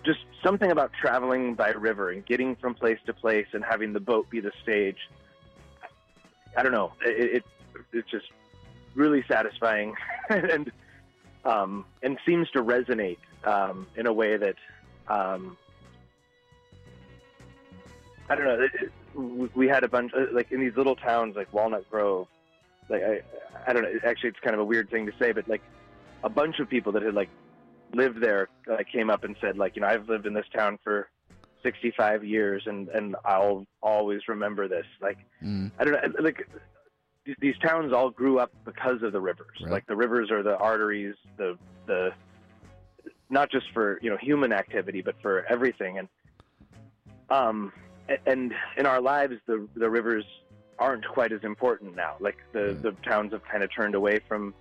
just something about traveling by river and getting from place to place and having the boat be the stage. I don't know. It, it it's just really satisfying and um, and seems to resonate um, in a way that um, I don't know. It, it, we- had a bunch uh, like in these little towns like Walnut Grove. Like I, I don't know. Actually, it's kind of a weird thing to say, but like a bunch of people that had like lived there uh, came up and said like, you know, I've lived in this town for 65 years, and and I'll always remember this. Like Mm. I don't know. Like these- these towns all grew up because of the rivers. Right. Like the rivers are the arteries, the the not just for you know human activity, but for everything. And um, and in our lives, the the rivers aren't quite as important now. Like the the towns have kind of turned away from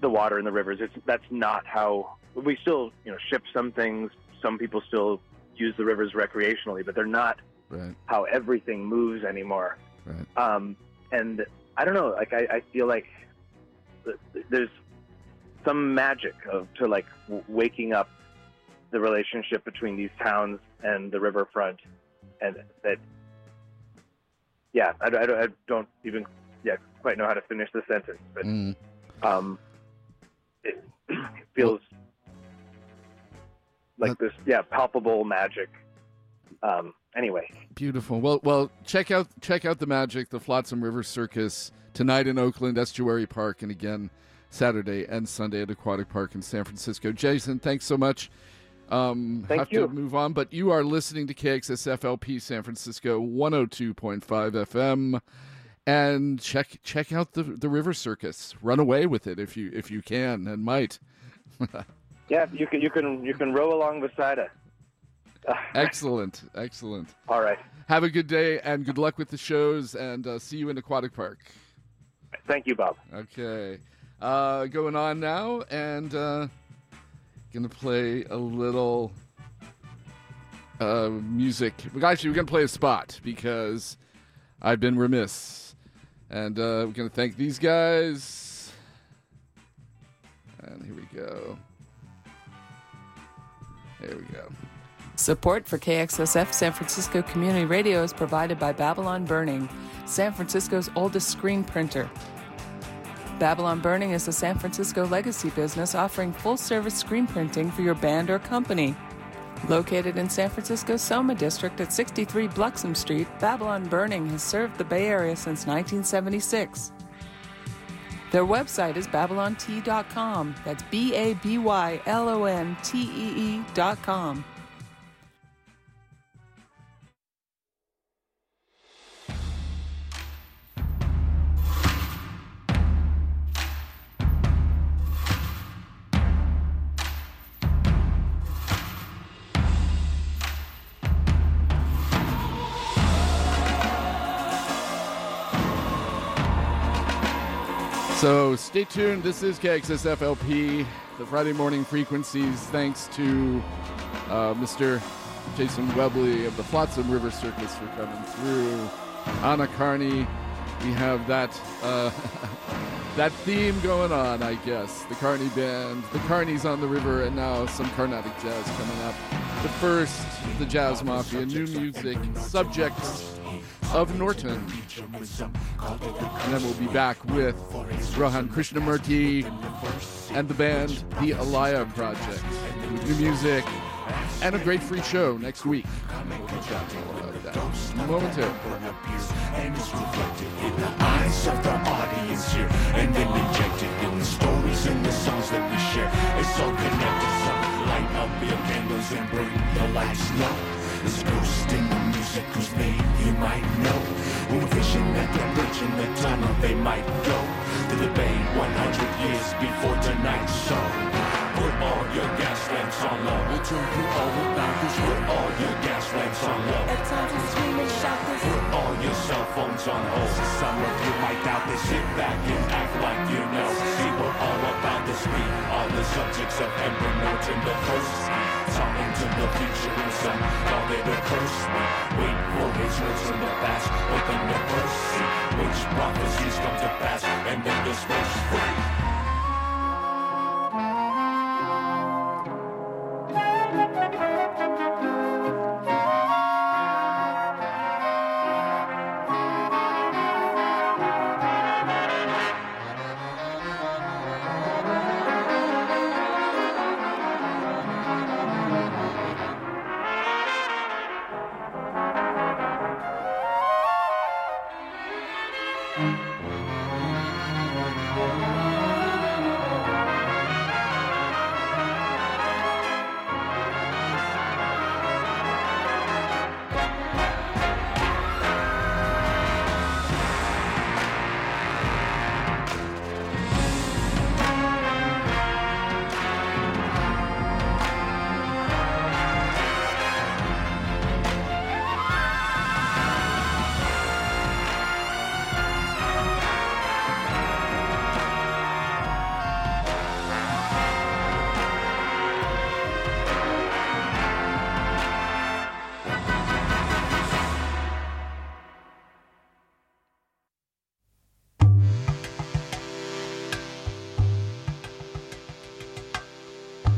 the water and the rivers. It's that's not how we still you know ship some things. Some people still use the rivers recreationally, but they're not Right. how everything moves anymore. Right. Um, and I don't know, like I, I feel like there's some magic of to like w- waking up the relationship between these towns and the riverfront, and that yeah, I, I, don't- I don't even yeah quite know how to finish the sentence, but Mm. um, it feels like this yeah palpable magic. Um, anyway, Beautiful. Well, well, check out check out the magic, the Flotsam River Circus tonight in Oakland Estuary Park, and again Saturday and Sunday at Aquatic Park in San Francisco. Jason, thanks so much. Um, Thank have you. to move on, but you are listening to KXSFLP San Francisco 102.5 FM, and check check out the the River Circus. Run away with it if you if you can and might. yeah, you can you can you can row along beside us. Excellent, excellent. All right. Have a good day and good luck with the shows, and uh, see you in Aquatic Park. Thank you, Bob. Okay. Uh, going on now, and uh, gonna play a little uh, music. Actually, we're gonna play a spot because I've been remiss, and uh, we're gonna thank these guys. And here we go. There we go. Support for KXSF San Francisco Community Radio is provided by Babylon Burning, San Francisco's oldest screen printer. Babylon Burning is a San Francisco legacy business offering full service screen printing for your band or company. Located in San Francisco's Soma District at 63 Bluxom Street, Babylon Burning has served the Bay Area since 1976. Their website is babylontee.com. That's B A B Y L O N T E E.com. So stay tuned. This is KXSFLP, the Friday morning frequencies. Thanks to uh, Mr. Jason Webley of the Flotsam River Circus for coming through. Anna Karney, we have that uh, that theme going on, I guess. The Carney Band, the Carneys on the river, and now some Carnatic jazz coming up. The first, the Jazz Mafia, new music, subjects of Norton. And then we'll be back with Rohan Krishnamurthy and the band The Alaya Project with new music and a great free show next week. We'll about that and it's reflected in the eyes of the audience here, and then injected in the stories and the songs that we share. It's all connected, so light up your candles and burn the lights low. Ghost in the whose name you might know. When a vision at the bridge in the tunnel, they might go to the bay 100 years before tonight's show. Put all your gas lamps on low. We'll tell you all about this. Put all your gas lamps on low. At times we scream and shout this. Put all your cell phones on hold. Some of you might doubt this. Sit back and act like you know. We're all the subjects of Emperor Norton the First. Talking to the future and some call it a curse. Wait for his from the past. Open the see which prophecies come to pass. And then disperse free.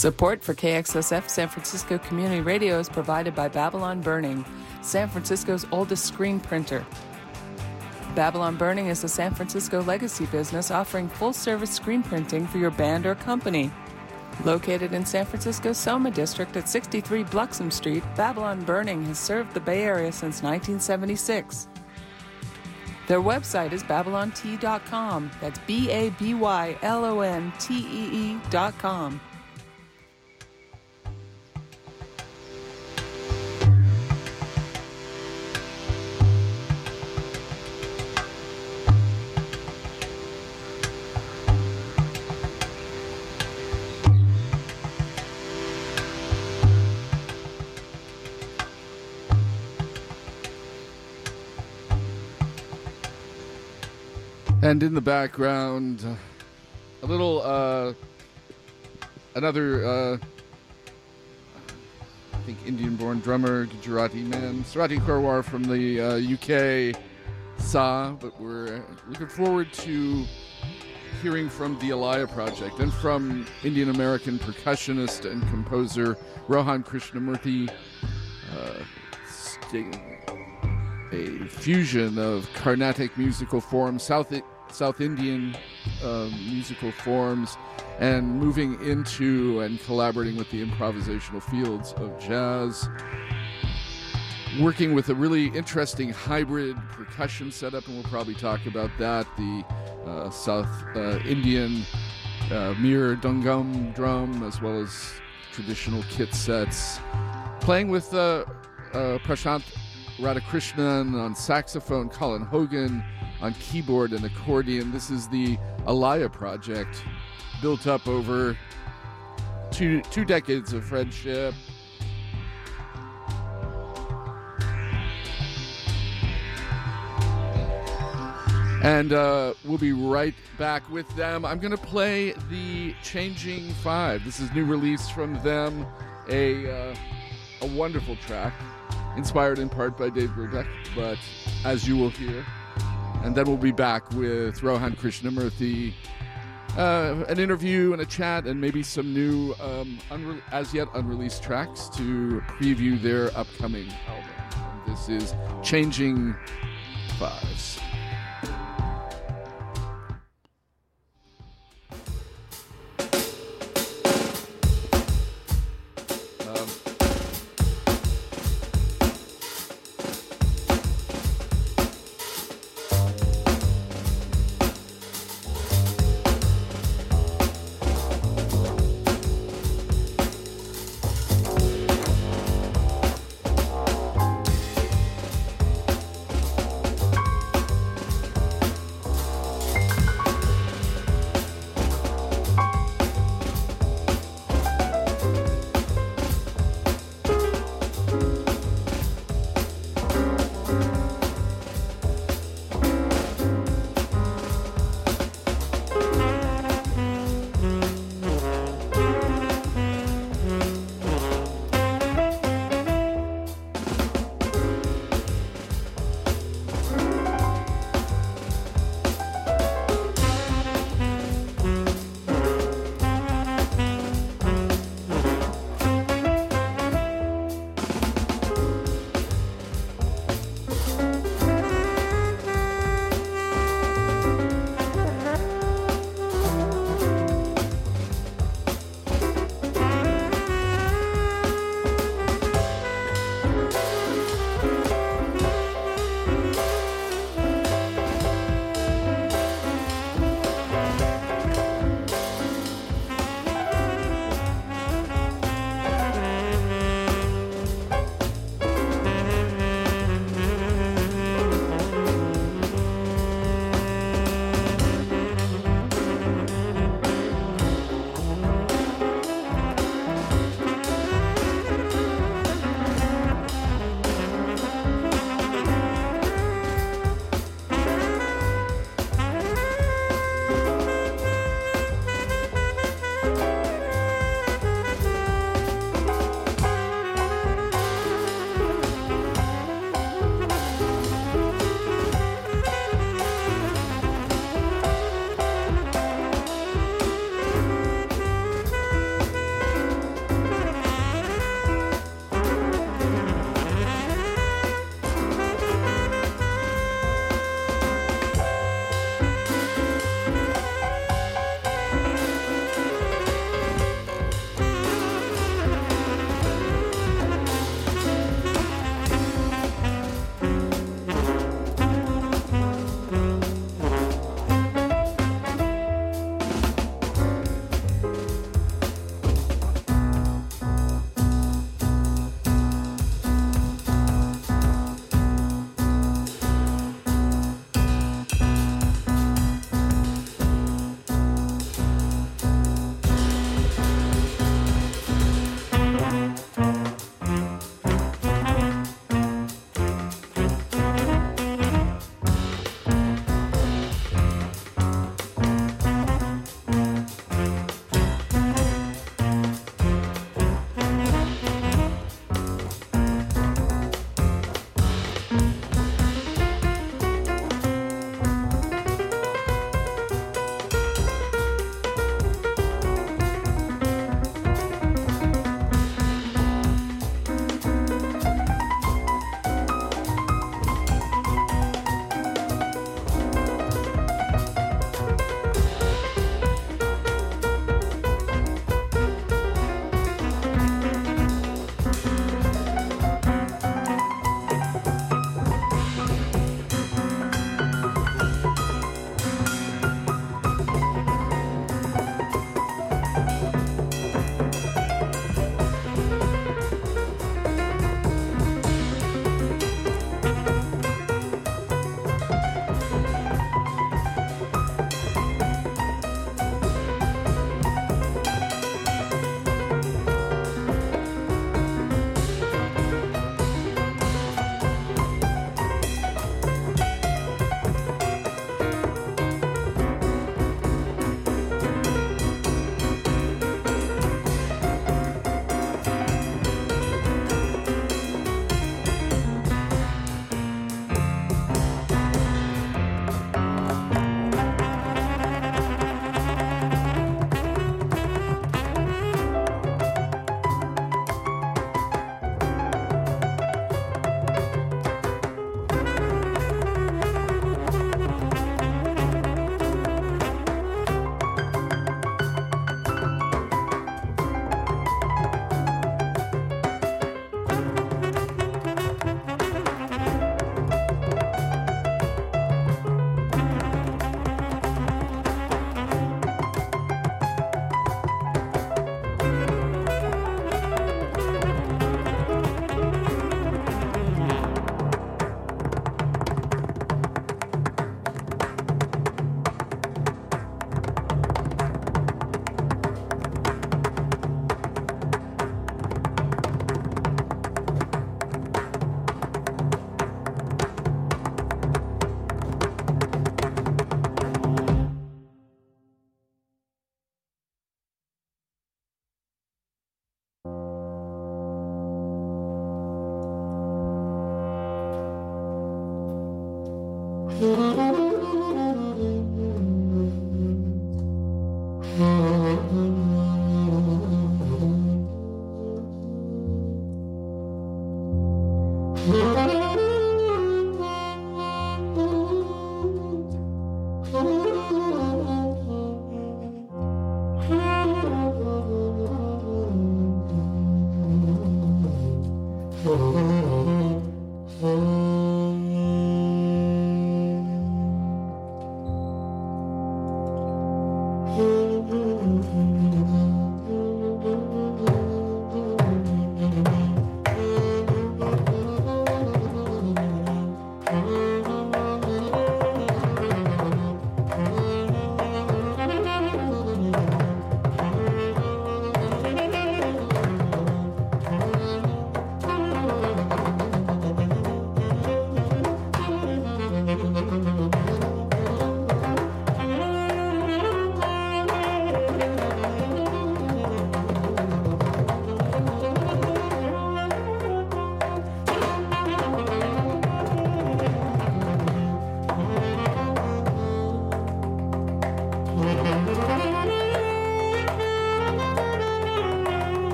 Support for KXSF San Francisco Community Radio is provided by Babylon Burning, San Francisco's oldest screen printer. Babylon Burning is a San Francisco legacy business offering full service screen printing for your band or company. Located in San Francisco's Soma District at 63 Bluxom Street, Babylon Burning has served the Bay Area since 1976. Their website is babylontee.com. That's B A B Y L O N T E E.com. And in the background, a little, uh, another, uh, I think Indian-born drummer, Gujarati man, Sarathy Korwar from the uh, UK, Sa. But we're looking forward to hearing from the Alaya Project and from Indian-American percussionist and composer Rohan Krishnamurthy. Uh, a fusion of Carnatic musical forms, South South Indian um, musical forms, and moving into and collaborating with the improvisational fields of jazz. Working with a really interesting hybrid percussion setup, and we'll probably talk about that. The uh, South uh, Indian uh, mridangam drum, as well as traditional kit sets. Playing with uh, uh, Prashant Radhakrishnan on saxophone, Colin Hogan on keyboard and accordion. This is the Alaya project, built up over two two decades of friendship. And uh, we'll be right back with them. I'm going to play the Changing Five. This is new release from them, a uh, a wonderful track, inspired in part by Dave Brubeck, but as you will hear. And then we'll be back with Rohan Krishnamurthy, uh, an interview and a chat, and maybe some new, um, unre- as yet unreleased tracks to preview their upcoming album. And this is Changing Fives.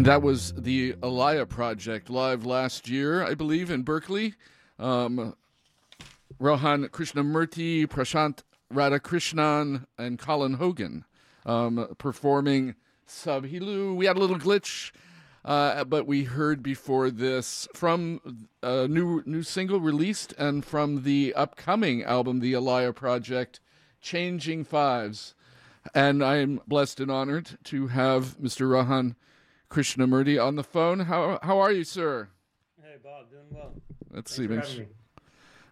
And that was the Alaya Project live last year, I believe, in Berkeley. um, Rohan Krishnamurthy, Prashant Radhakrishnan, and Colin Hogan um, performing Sabhilu. We had a little glitch, uh, but we heard before this from a new new single released and from the upcoming album, The Alaya Project, Changing Fives. And I'm blessed and honored to have Mr. Rohan Krishnamurthy on the phone. How how are you, sir? Hey, Bob, doing well. Let's Thanks see. for make having sure- me.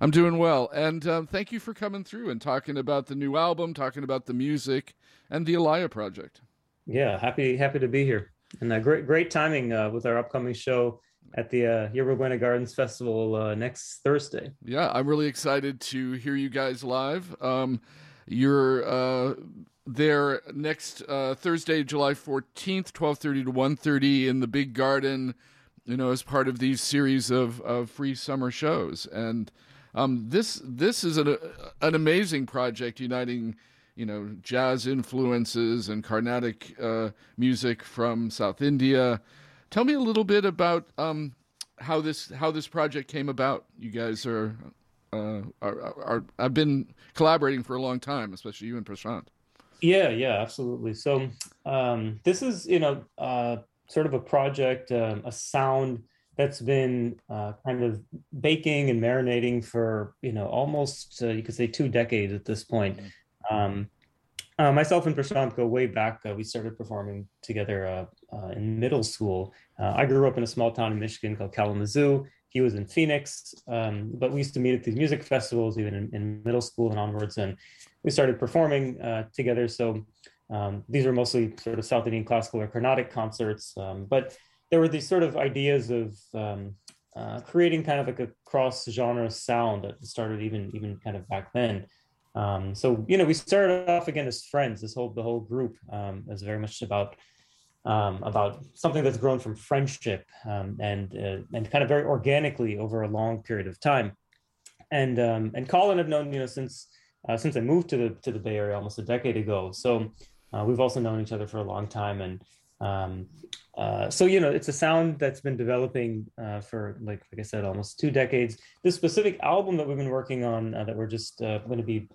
I'm doing well, and um, thank you for coming through and talking about the new album, talking about the music, and the Alaya project. Yeah, happy happy to be here, and uh, great great timing uh, with our upcoming show at the uh, Yerba Buena Gardens Festival uh, next Thursday. Yeah, I'm really excited to hear you guys live. Um, you're uh, there next uh, Thursday, July 14th, 12:30 to 1:30 in the Big Garden. You know, as part of these series of, of free summer shows, and um, this this is an an amazing project uniting you know jazz influences and Carnatic uh, music from South India. Tell me a little bit about um, how this how this project came about. You guys are, uh, are, are, are I've been collaborating for a long time, especially you and Prashant. Yeah, yeah, absolutely. So um, this is, you know, uh, sort of a project, um, a sound that's been uh, kind of baking and marinating for, you know, almost uh, you could say two decades at this point. Um, uh, myself and Prashant go way back. Uh, we started performing together uh, uh, in middle school. Uh, I grew up in a small town in Michigan called Kalamazoo. He was in Phoenix, um, but we used to meet at these music festivals even in, in middle school and onwards. And we started performing uh, together. So um, these were mostly sort of South Indian classical or Carnatic concerts. Um, but there were these sort of ideas of um, uh, creating kind of like a cross genre sound that started even even kind of back then. Um, so you know, we started off again as friends. This whole the whole group um, is very much about um, about something that's grown from friendship and uh, and kind of very organically over a long period of time. And and Colin I've known you know since uh, since I moved to the to the Bay Area almost a decade ago. So uh, we've also known each other for a long time, and um, uh, so you know it's a sound that's been developing uh, for like like I said almost two decades. This specific album that we've been working on uh, that we're just uh, going to be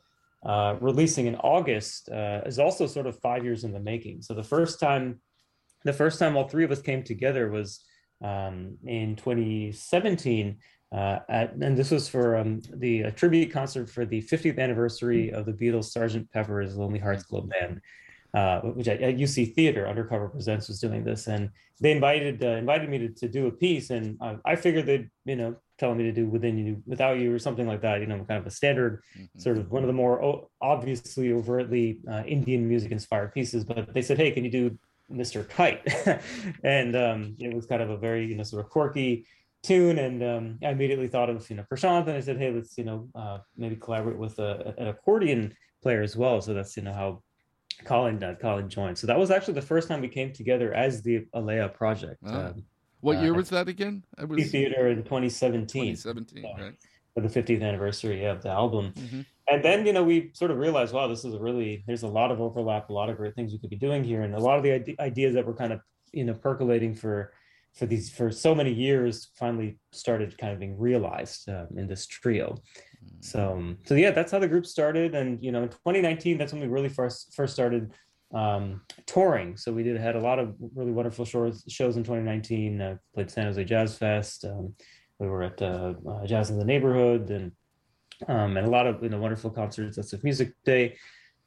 releasing in August is also sort of five years in the making. So the first time, the first time all three of us came together was um, in 2017. Uh, at, and this was for um, the tribute concert for the 50th anniversary of the Beatles' Sgt. Pepper's Lonely Hearts Club Band, uh, which at, at UC Theater, Undercover Presents was doing this, and they invited uh, invited me to, to do a piece, and I, I figured they'd you know telling me to do within you without you or something like that, you know, kind of a standard sort of one of the more o- obviously overtly uh, Indian music inspired pieces. But they said, hey, can you do Mr. Kite? and um, it was kind of a very you know sort of quirky tune and um, I immediately thought of you know Prashant and I said hey let's you know uh, maybe collaborate with a, an accordion player as well so that's you know how Colin uh, Colin joined so that was actually the first time we came together as the Alaya project Ah. um, What year uh, was that again? It was Theater in 2017 2017, right? for the 50th anniversary of the album Mhm. and then you know we sort of realized wow this is a really there's a lot of overlap a lot of great things we could be doing here and a lot of the ide- ideas that were kind of you know percolating for for these for so many years finally started kind of being realized um, in this trio. So um, so yeah that's how the group started. And you know in 2019 that's when we really first first started um, touring. So we did had a lot of really wonderful shows shows in 2019 uh, played san jose jazz fest. Um, we were at uh, uh, jazz in the neighborhood and um, and a lot of you know wonderful concerts at Sif Music Day,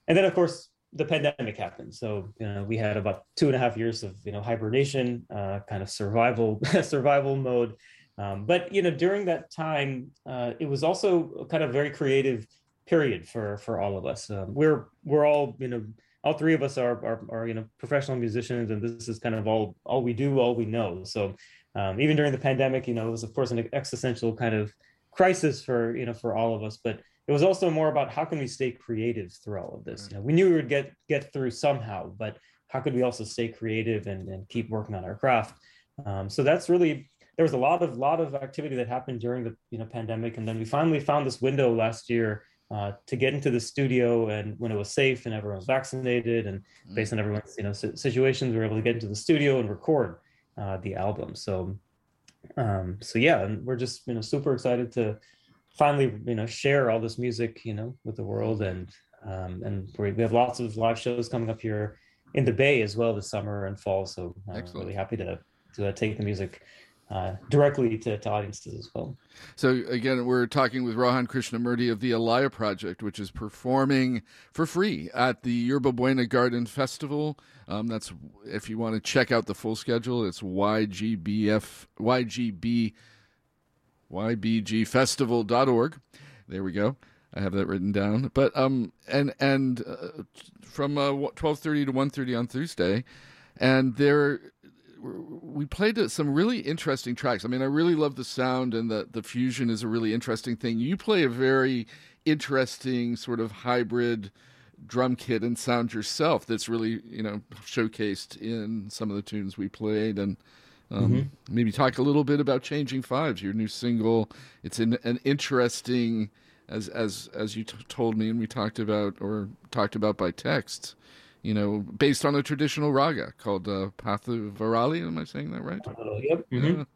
and then of course the pandemic happened. So you know we had about two and a half years of you know hibernation, uh, kind of survival survival mode. Um, but you know during that time, uh, it was also kind of very creative period for for all of us. Um, we're we're all you know all three of us are, are are you know professional musicians, and this is kind of all all we do, all we know. So um, even during the pandemic, you know, it was of course an existential kind of crisis for you know for all of us but it was also more about how can we stay creative through all of this? You know we knew we would get get through somehow but how could we also stay creative and, and keep working on our craft? Um, so that's really there was a lot of lot of activity that happened during the you know pandemic and then we finally found this window last year uh, to get into the studio and when it was safe and everyone was vaccinated and based on everyone's you know si- situations we were able to get into the studio and record uh, the album. So um, so yeah, and we're just you know super excited to finally you know share all this music you know with the world and um, and we have lots of live shows coming up here in the bay as well this summer and fall so i'm Excellent. really happy to to uh, take the music uh, directly to, to audiences as well So again, we're talking with Rohan Krishnamurthy of the Alaya Project, which is performing for free at the Yerba Buena Garden Festival. Um, that's if you want to check out the full schedule. It's YGBF YGB ybgfestival.org. There we go. I have that written down. But um and and uh, from uh, 12:30 to 1:30 on Thursday and there we played some really interesting tracks. I mean, I really love the sound, and the the fusion is a really interesting thing. You play a very interesting sort of hybrid drum kit and sound yourself. That's really you know showcased in some of the tunes we played, and um, Mhm. maybe talk a little bit about "Changing Fives," your new single. It's an, an interesting, as as as you t- told me, and we talked about or talked about by text you know, based on a traditional raga called uh, Pathavarali. Am I saying that right? Yep. mhm.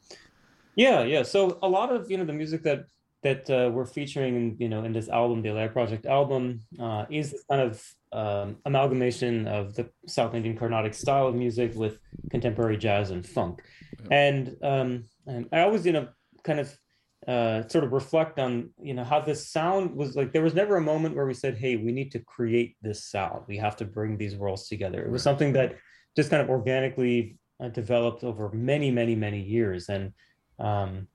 Yeah, yeah. So a lot of you know the music that that uh, we're featuring, in, you know, in this album, the Alaya Project album, uh, is this kind of um, amalgamation of the South Indian Carnatic style of music with contemporary jazz and funk, and um, and I always you know kind of uh, sort of reflect on you know how this sound was like. There was never a moment where we said, "Hey, we need to create this sound. We have to bring these worlds together." It was something that just kind of organically uh, developed over many, many, many years, and um,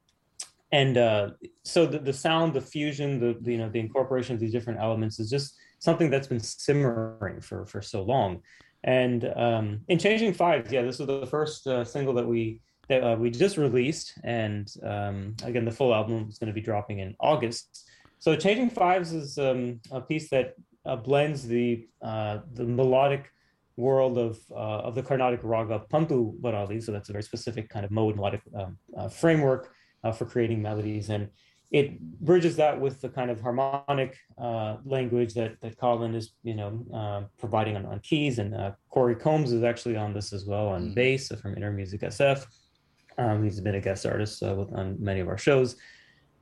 and uh, so the, the sound, the fusion, the, the you know the incorporation of these different elements is just something that's been simmering for for so long. And um, in changing fives, yeah, this was the first uh, single that we that uh, we just released, and um, again, the full album is going to be dropping in August. So changing fives is um, a piece that uh, blends the uh, the melodic world of uh, of the Carnatic raga Pantu Varali. So that's a very specific kind of mode melodic um, uh, framework for creating melodies, and it bridges that with the kind of harmonic uh, language that that Colin is you know uh, providing on, on keys, and uh, Corey Combs is actually on this as well on bass from InterMusic SF. Um, he's been a guest artist uh, with, on many of our shows,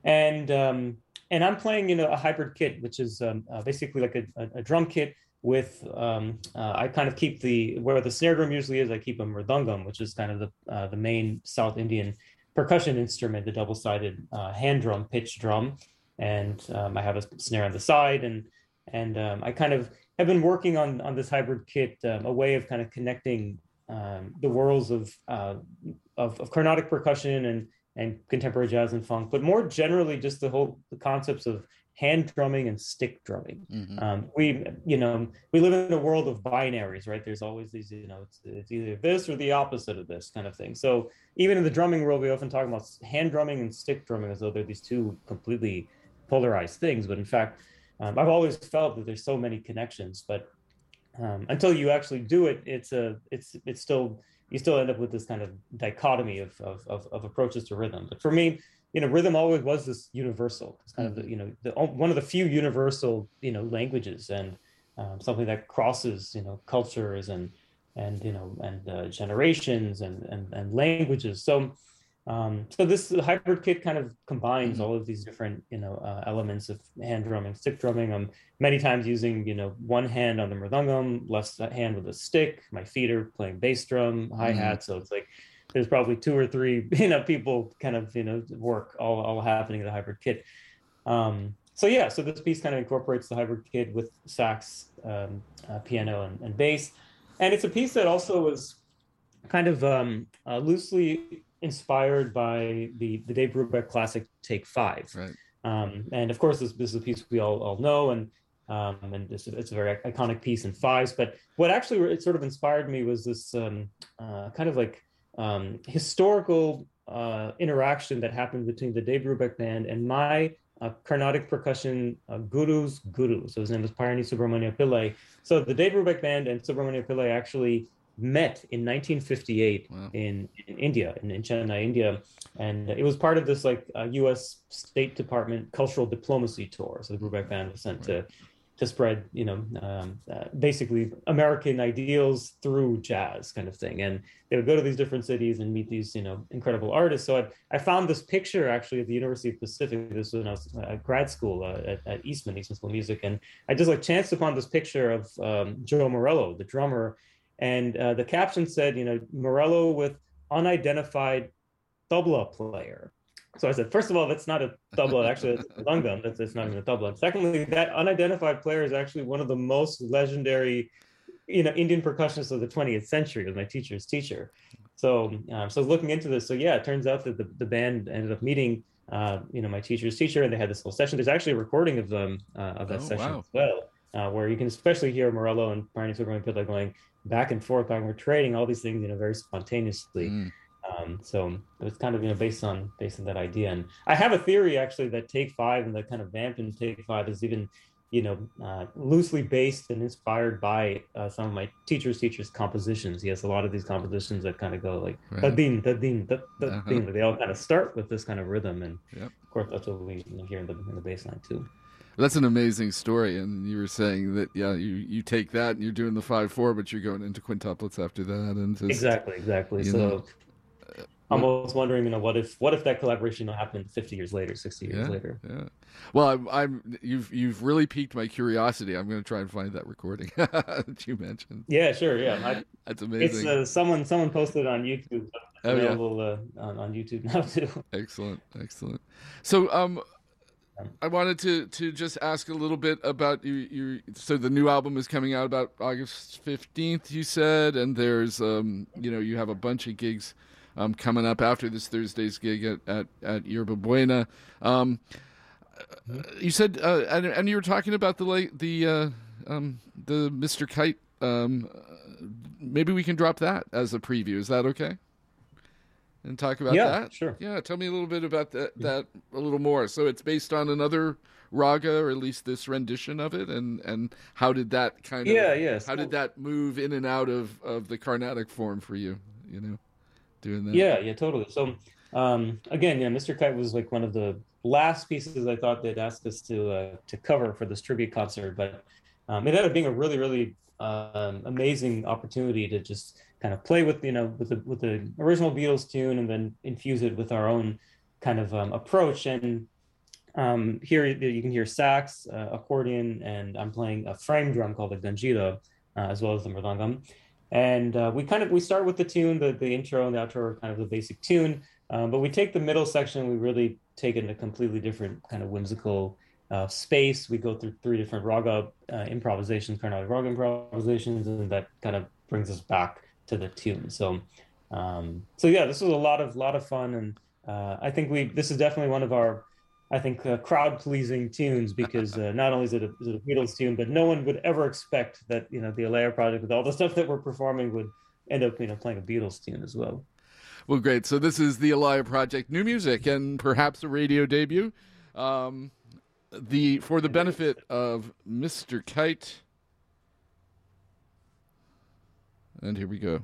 and um, and I'm playing you know a hybrid kit, which is um, uh, basically like a, a, a drum kit with um, uh, I kind of keep the where the snare drum usually is. I keep a mridangam, which is kind of the uh, the main South Indian percussion instrument, the double sided uh, hand drum, pitch drum, and um, I have a snare on the side, and and um, I kind of have been working on on this hybrid kit, um, a way of kind of connecting um, the worlds of, uh, of of Carnatic percussion and and contemporary jazz and funk, but more generally, just the whole the concepts of hand drumming and stick drumming. Um, we, you know, we live in a world of binaries, right? There's always these, you know, it's, it's either this or the opposite of this kind of thing. So even in the drumming world, we often talk about hand drumming and stick drumming as though they're these two completely polarized things. But in fact, um, I've always felt that there's so many connections, but um, until you actually do it, it's a, it's, it's still, you still end up with this kind of dichotomy of, of, of, of approaches to rhythm. But for me, you know, rhythm always was this universal. It's kind of the, you know, the, one of the few universal, you know, languages and um, something that crosses, you know, cultures and and you know and uh, generations and, and and languages. So um, so this hybrid kit kind of combines all of these different, you know, uh, elements of hand drumming, stick drumming. I'm many times using, you know, one hand on the mridangam, left hand with a stick. My feet are playing bass drum, hi hat. So it's like there's probably two or three, you know, people kind of, you know, work all, all happening in the hybrid kit. Um, so yeah, so this piece kind of incorporates the hybrid kit with sax, um, uh, piano, and, and bass, and it's a piece that also was kind of um, uh, loosely inspired by the the Dave Brubeck classic Take Five. Right. Um, and of course, this, this is a piece we all, all know, and um, and it's, it's a very iconic piece in fives. But what actually it sort of inspired me was this um, uh, kind of like um, historical uh, interaction that happened between the Dave Brubeck band and my uh, Carnatic percussion uh, guru's guru. So his name was Palani Subramania Pillai. So the Dave Brubeck band and Subramania Pillai actually met in 1958 in, in India, in, in Chennai, India. And it was part of this like uh, US State Department cultural diplomacy tour. So the Brubeck band was sent to to spread, you know, um, uh, basically American ideals through jazz kind of thing. And they would go to these different cities and meet these, you know, incredible artists. So I, I found this picture actually at the University of Pacific. This was when I was at grad school uh, at, at Eastman, Eastman School of Music. And I just like chanced upon this picture of um, Joe Morello, the drummer. And uh, the caption said, you know, Morello with unidentified tabla player. So I said, first of all, that's not a tabla. Actually, it's a mridangam. That's, it's not even a tabla. Secondly, that unidentified player is actually one of the most legendary, you know, Indian percussionists of the 20th century. Was my teacher's teacher. So, um, so looking into this, so yeah, it turns out that the, the band ended up meeting, uh, you know, my teacher's teacher, and they had this whole session. There's actually a recording of them uh, of that Oh, session wow. as well, uh, where you can especially hear Morello and Palani Subramania Pillai going back and forth, back and we're trading all these things, you know, very spontaneously. Mm. Um, so it was kind of you know based on based on that idea, and I have a theory actually that Take Five and the kind of vamp in Take Five is even you know uh, loosely based and inspired by uh, some of my teacher's teacher's compositions. He has a lot of these compositions that kind of go like Right. da din da din da da Uh-huh. They all kind of start with this kind of rhythm, and Yep. of course that's what we you know, hear in the in the bass line too. That's an amazing story, and you were saying that yeah, you you take that and you're doing the five four, but you're going into quintuplets after that, and just, Exactly, exactly. So. know, I'm almost wondering, you know, what if what if that collaboration happened 50 years later, 60 years Yeah, later? yeah. Well, I'm, I'm you've you've really piqued my curiosity. I'm going to try and find that recording that you mentioned. Yeah, sure. Yeah, I, That's it's amazing. uh, someone someone posted on YouTube. it's Oh, yeah. available uh, on, on YouTube now too. Excellent, excellent. So, um, I wanted to to just ask a little bit about you. You so the new album is coming out about August fifteenth. You said, and there's um, you know, you have a bunch of gigs um coming up after this Thursday's gig at at at Yerba Buena. Um, you said, uh, and, and you were talking about the late the uh, um the Mr. Kite. Um, maybe we can drop that as a preview. Is that okay? And talk about Yeah, that. sure. Yeah, tell me a little bit about that that a little more. So it's based on another raga, or at least this rendition of it, and and how did that kind of Yeah, yeah, How so- did that move in and out of of the Carnatic form for you? You know, doing that. Yeah, yeah, totally. So um, again, yeah, Mr. Kite was like one of the last pieces I thought they'd ask us to uh, to cover for this tribute concert, but um, it ended up being a really, really um, amazing opportunity to just kind of play with you know with the with the original Beatles tune and then infuse it with our own kind of um, approach. And um, here you can hear sax, uh, accordion, and I'm playing a frame drum called a kanjira, uh, as well as the mridangam. And uh, we kind of we start with the tune, the the intro and the outro are kind of the basic tune, um, but we take the middle section, we really take it in a completely different kind of whimsical uh, space. We go through three different raga uh, improvisations, Carnatic raga improvisations, and that kind of brings us back to the tune. So, um, so yeah, this was a lot of lot of fun, and uh, I think we this is definitely one of our, I think, uh, crowd pleasing tunes because uh, not only is it, a, is it a Beatles tune, but no one would ever expect that you know the Alaya project with all the stuff that we're performing would end up you know playing a Beatles tune as well. Well, great. So this is the Alaya Project, new music and perhaps a radio debut. Um, the for the benefit of Mr. Kite. And here we go.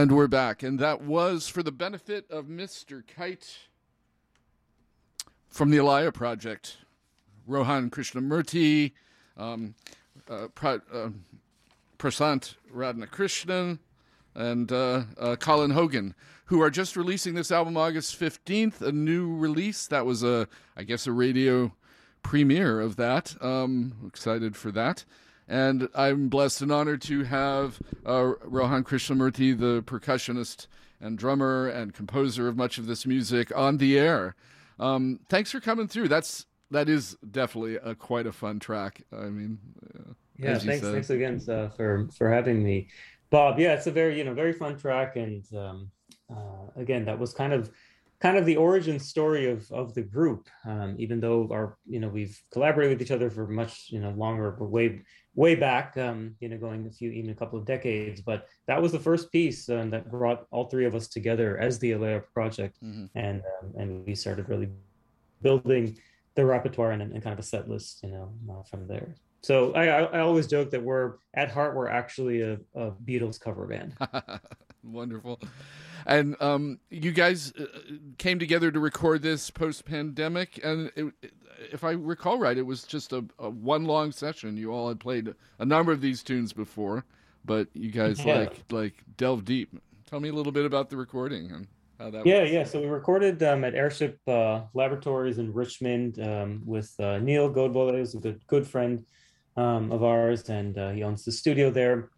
And we're back. And that was for the benefit of Mr. Kite from the Alaya Project. Rohan Krishnamurthy, um, uh, Pra- uh, Prashant Radhakrishnan, and uh, Colin Hogan, who are just releasing this album August 15th, a new release. That was a, I guess, a radio premiere of that. Um, excited for that. And I'm blessed and honored to have uh, Rohan Krishnamurthy, the percussionist and drummer and composer of much of this music, on the air. Um, thanks for coming through. That's that is definitely a quite a fun track. I mean, uh, Yeah, as you thanks. said. Thanks again uh, for for having me, Bob. Yeah, it's a very you know very fun track, and um, uh, again, that was kind of kind of the origin story of of the group. Um, even though our you know we've collaborated with each other for much you know longer, but way way back, um, you know, going a few even a couple of decades. But that was the first piece um, that brought all three of us together as the Alaya project, and um, and we started really building the repertoire and, and kind of a set list, you know, uh, from there. So I, I, I always joke that we're at heart we're actually a, a Beatles cover band. Wonderful. And um, you guys uh, came together to record this post pandemic. And it, if I recall right, it was just a, a one long session. You all had played a number of these tunes before, but you guys Yeah. like like delve deep. Tell me a little bit about the recording and how that yeah, was. yeah. So we recorded um, at Airship uh, Laboratories in Richmond um, with uh, Neil Godbole, who's a good good friend um, of ours, and uh, he owns the studio there.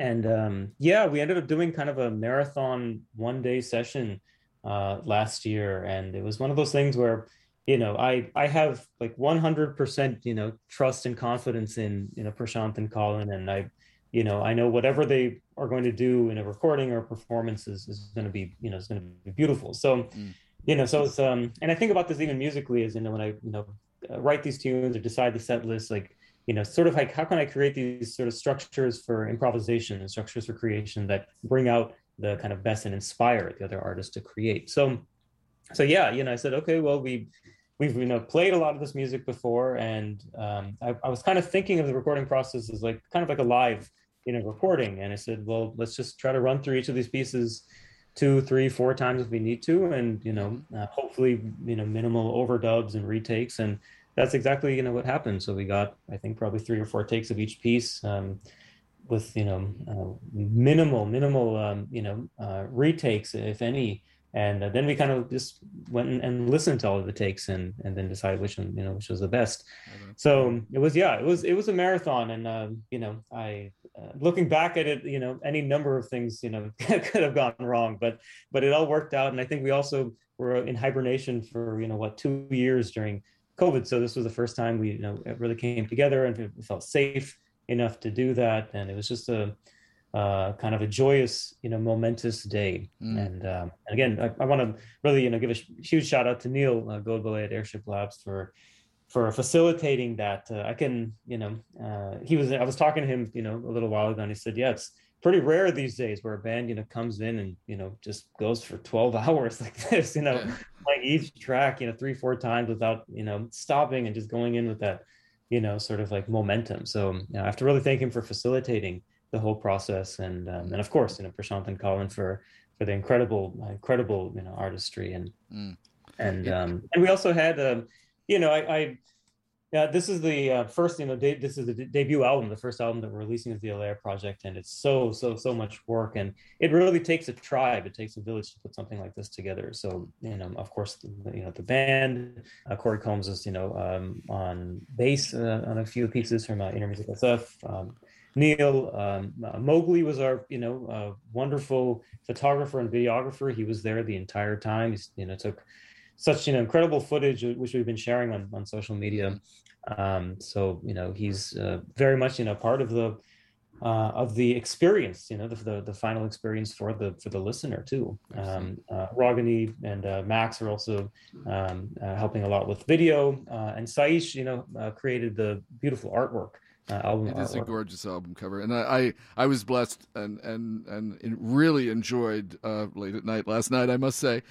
And um, yeah, we ended up doing kind of a marathon one day session uh, last year, and it was one of those things where you know I I have like 100% you know trust and confidence in you know Prashant and Colin, and I you know i know whatever they are going to do in a recording or performance is, is going to be you know is going to be beautiful. So you know so it's um and i think about this even musically as you know when i you know uh, write these tunes or decide the set list like you know sort of like how can i create these sort of structures for improvisation and structures for creation that bring out the kind of best and inspire the other artists to create? So so yeah you know i said okay well we we've you know played a lot of this music before and um, I, I was kind of thinking of the recording process as like kind of like a live you know recording. And i said well let's just try to run through each of these pieces two three four times if we need to and you know uh, hopefully you know minimal overdubs and retakes. And that's exactly you know what happened. So we got i think probably three or four takes of each piece um, with you know uh, minimal minimal um, you know uh, retakes if any. And uh, then we kind of just went and, and listened to all of the takes and and then decided which one you know which was the best. So it was yeah it was it was a marathon. And um, you know i uh, looking back at it you know any number of things you know could have gone wrong. But but it all worked out. And i think we also were in hibernation for you know what two years during covid so this was the first time we you know it really came together and felt safe enough to do that and it was just a uh, kind of a joyous, you know, momentous day. Mm. And, um, and again, I, I want to really, you know, give a sh- huge shout out to Neil uh, Godbole at Airship Labs for for facilitating that. Uh, I can, you know, uh, he was. I was talking to him, you know, a little while ago, and he said, "Yeah, it's pretty rare these days where a band, you know, comes in and you know just goes for twelve hours like this, you know, playing each track, you know, three, four times without, you know, stopping and just going in with that." you know, sort of like momentum. So you know, I have to really thank him for facilitating the whole process, and um, and of course, you know, Prashant and Colin for for the incredible, incredible, you know, artistry and Mm. and um, and we also had, um, you know, I, I yeah, this is the uh, first, you know, de- this is the de- debut album, the first album that we're releasing as the Alaya project, and it's so so so much work, and it really takes a tribe, it takes a village to put something like this together. So you know, of course, you know, the band, uh, Corey Combs is you know um, on bass uh, on a few pieces from uh, InterMusic SF. Um, Neil um, uh, Mowgli was our, you know, uh, wonderful photographer and videographer. He was there the entire time. He's, you know, took such you know incredible footage uh, which we've been sharing on on social media. Um, so you know he's uh, very much you know part of the uh, of the experience, you know, the, the the final experience for the for the listener too. Um, uh, Ragini and uh, Max are also um, uh, helping a lot with video, uh, and Saish, you know, uh, created the beautiful artwork uh, album It is a gorgeous album cover, and I, I, I was blessed and and and really enjoyed uh, late at night last night. I must say,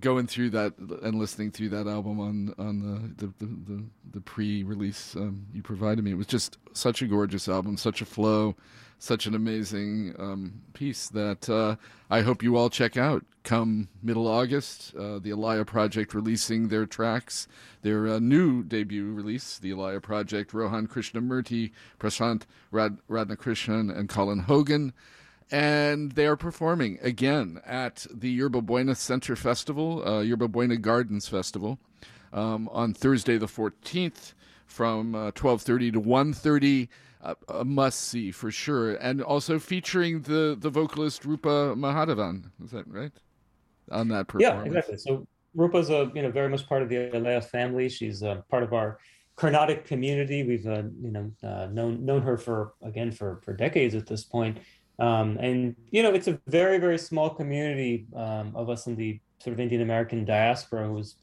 going through that and listening through that album on on the the, the, the, the pre-release um, you provided me. It was just such a gorgeous album, such a flow, such an amazing um, piece that uh, I hope you all check out. Come middle August, uh, the Alaya Project releasing their tracks, their uh, new debut release, the Alaya Project, Rohan Krishnamurthy, Prashant Rad- Radhakrishnan, and Colin Hogan. And they are performing again at the Yerba Buena Center Festival, uh, Yerba Buena Gardens Festival, um, on Thursday the 14th from uh, 12.30 to 1.30 uh, a must see for sure and also featuring the the vocalist rupa mahadevan is that right on that performance Yeah, exactly. So Rupa's a you know very much part of the Alaya family. She's uh, part of our Carnatic community. We've uh, you know uh, known known her for again for for decades at this point. Um, and you know it's a very very small community um, of us in the sort of Indian American diaspora who's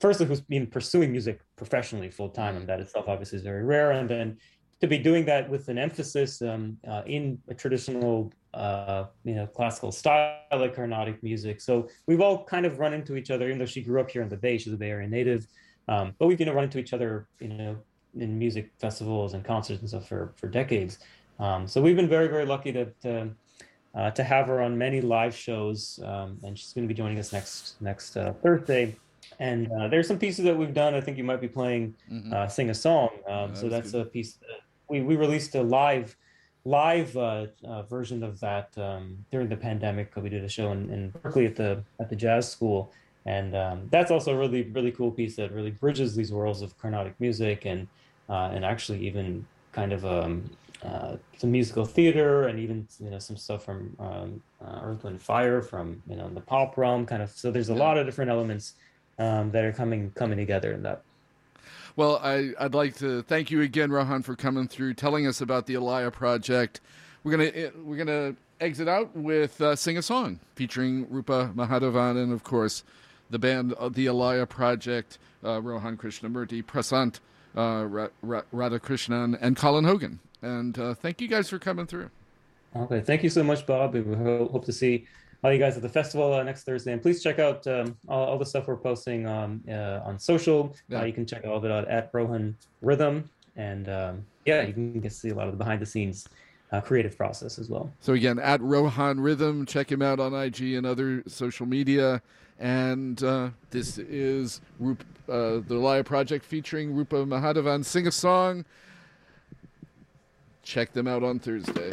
firstly who's been pursuing music professionally full time, and that itself obviously is very rare. And then to be doing that with an emphasis um, uh, in a traditional, uh, you know, classical style like Carnatic music. So we've all kind of run into each other, even though she grew up here in the Bay, she's a Bay Area native. Um, but we've, you know, run into each other, you know, in music festivals and concerts and stuff for, for decades. Um, so we've been very, very lucky to, to, uh, to have her on many live shows. Um, and she's going to be joining us next, next uh, Thursday. And uh, there's some pieces that we've done. I think you might be playing uh, "Sing a Song." Um, so that's that's a piece that we we released a live live uh, uh, version of that um, during the pandemic. We did a show in, in Berkeley at the at the jazz school, and um, that's also a really really cool piece that really bridges these worlds of Carnatic music and uh, and actually even kind of um, uh, some musical theater and even you know some stuff from um, uh, Earth Wind Fire from you know the pop realm kind of. So there's a lot of different elements um, that are coming coming together in that. Well, I, I'd like to thank you again, Rohan, for coming through, telling us about the Alaya project. We're gonna eh, we're gonna exit out with uh, "Sing a Song" featuring Rupa Mahadevan and, of course, the band of the Alaya project, uh, Rohan Krishnamurthy, Prashant uh, Ra- Ra- Radhakrishnan, and Colin Hogan. And uh, thank you guys for coming through. Okay, thank you so much, Bob. We hope to see all you guys at the festival uh, next Thursday. And please check out um, all, all the stuff we're posting um, uh, on social. Yeah. Uh, you can check all of it out at Rohan Rhythm. And um, yeah, you can get to see a lot of the behind the scenes uh, creative process as well. So again, at Rohan Rhythm, check him out on IG and other social media. And uh, this is Rup, uh, the Alaya Project featuring Rupa Mahadevan. Sing a song. Check them out on Thursday.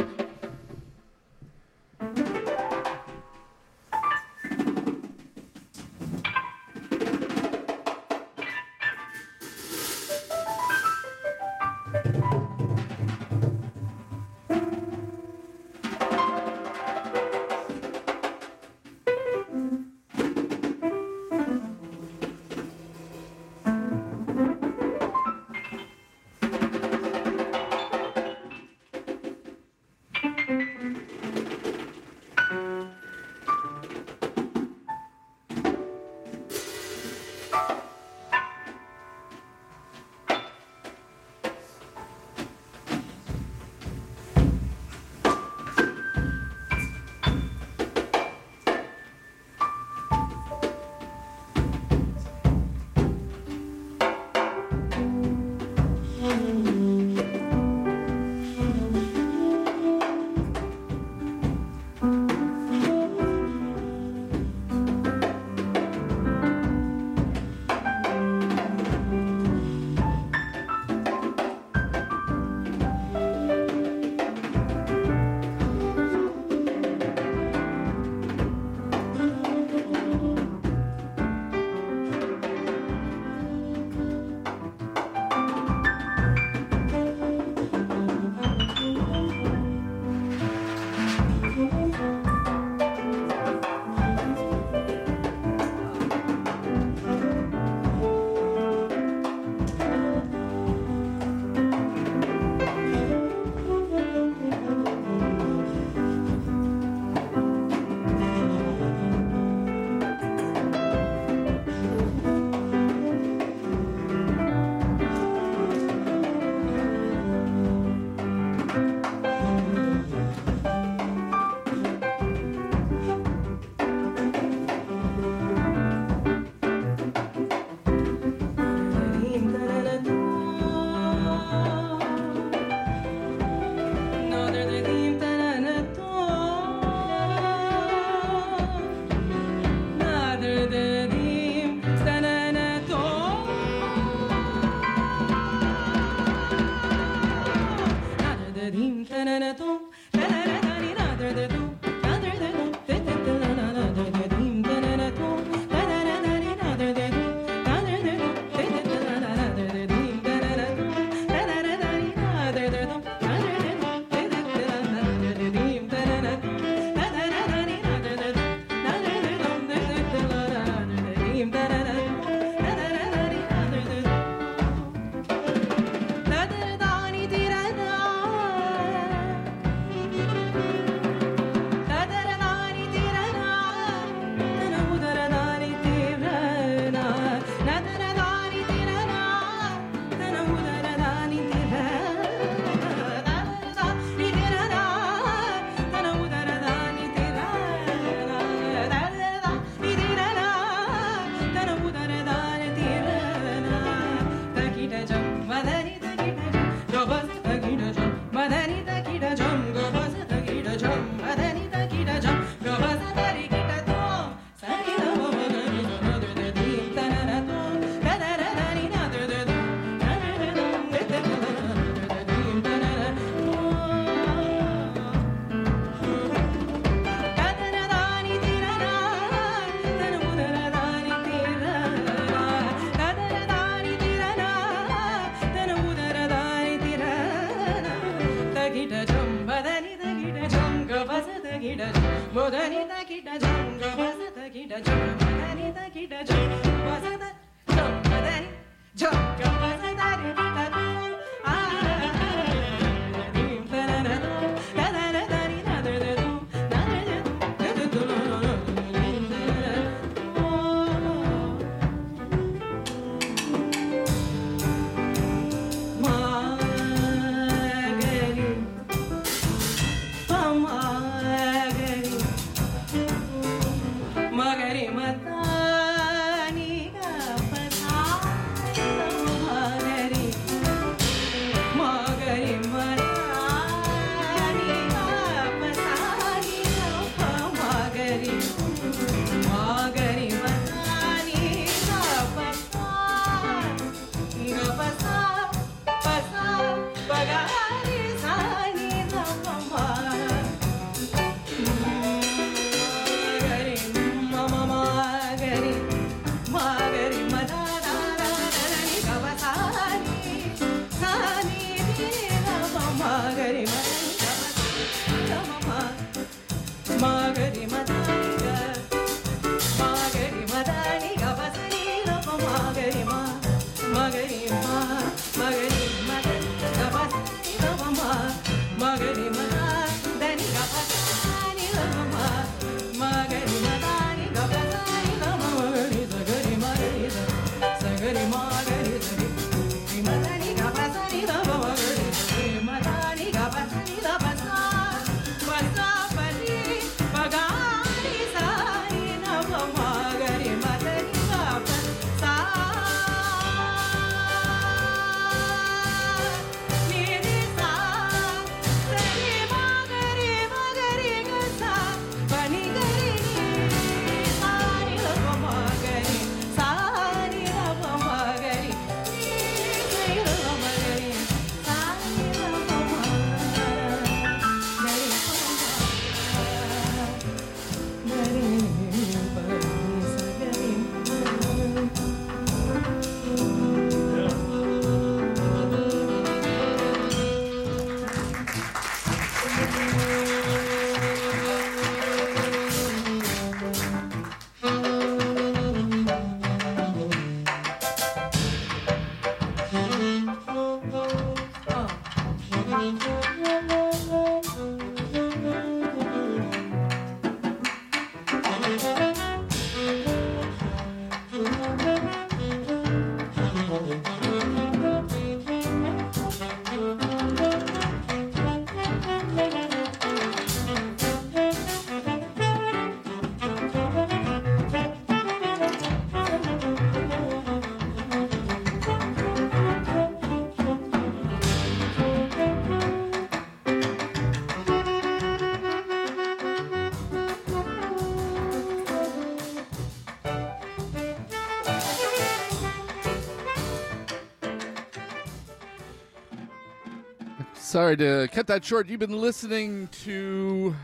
Sorry to cut that short. You've been listening to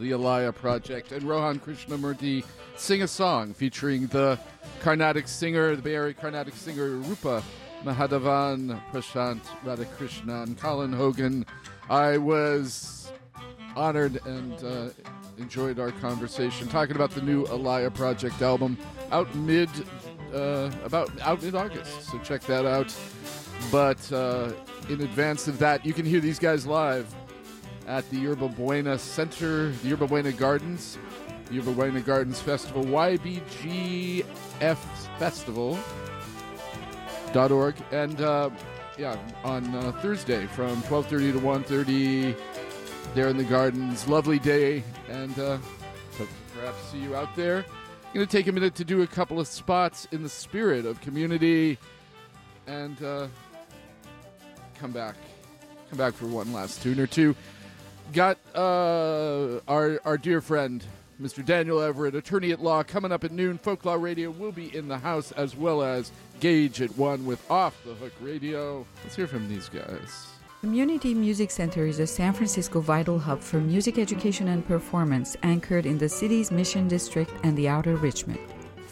the Alaya Project and Rohan Krishnamurthy sing a song featuring the Carnatic singer, the Bay Area Carnatic singer Rupa Mahadevan, Prashant Radhakrishnan, Colin Hogan. I was honored and uh, enjoyed our conversation talking about the new Alaya Project album out mid uh, about out mid August. So check that out. But uh, in advance of that, you can hear these guys live at the Yerba Buena Center, the Yerba Buena Gardens, the Yerba Buena Gardens Festival, YBGF. Dot org. And uh, yeah on uh, Thursday from 12:30 to 1:30 there in the gardens. Lovely day. And uh, perhaps see you out there. Going to take a minute to do a couple of spots in the spirit of community. And uh, come back come back for one last tune or two got uh, our our dear friend Mr. Daniel Everett, attorney at law, coming up at noon. Folklaw Radio will be in the house as well as Gage at one with Off the Hook Radio. Let's hear from these guys. Community Music Center is a San Francisco vital hub for music education and performance anchored in the city's Mission District and the Outer Richmond.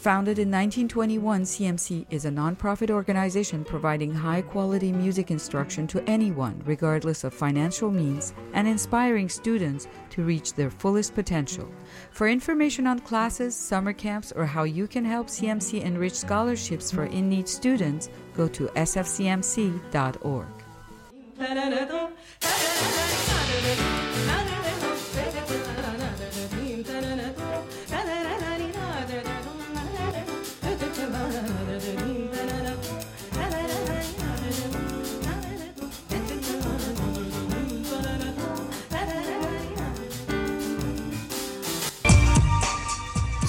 Founded in 1921, CMC is a nonprofit organization providing high quality music instruction to anyone, regardless of financial means, and inspiring students to reach their fullest potential. For information on classes, summer camps, or how you can help CMC enrich scholarships for in need students, go to sfcmc.org.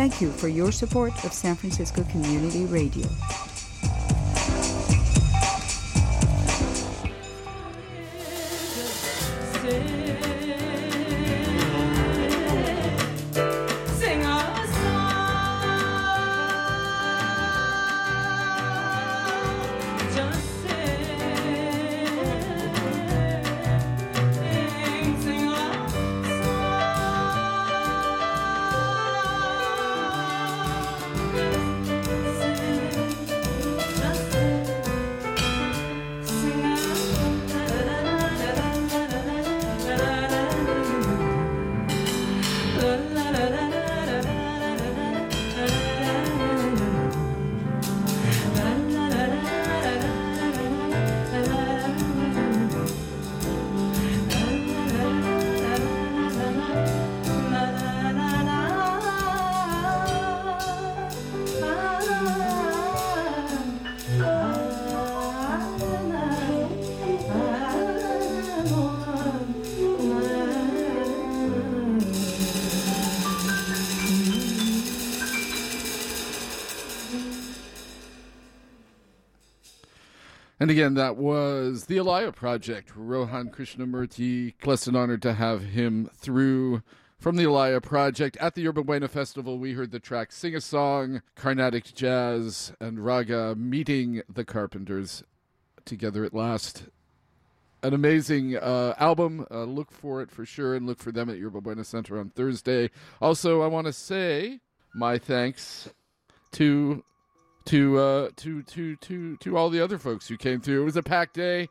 Thank you for your support of San Francisco Community Radio. And again, that was the Alaya Project. Rohan Krishnamurthy. Blessed and honored to have him through from the Alaya Project at the Yerba Buena Festival. We heard the track Sing a Song, Carnatic Jazz, and Raga meeting the Carpenters together at last. An amazing uh, album. Uh, look for it for sure and look for them at Yerba Buena Center on Thursday. Also, I want to say my thanks to to uh, to to to to all the other folks who came through. It was a packed day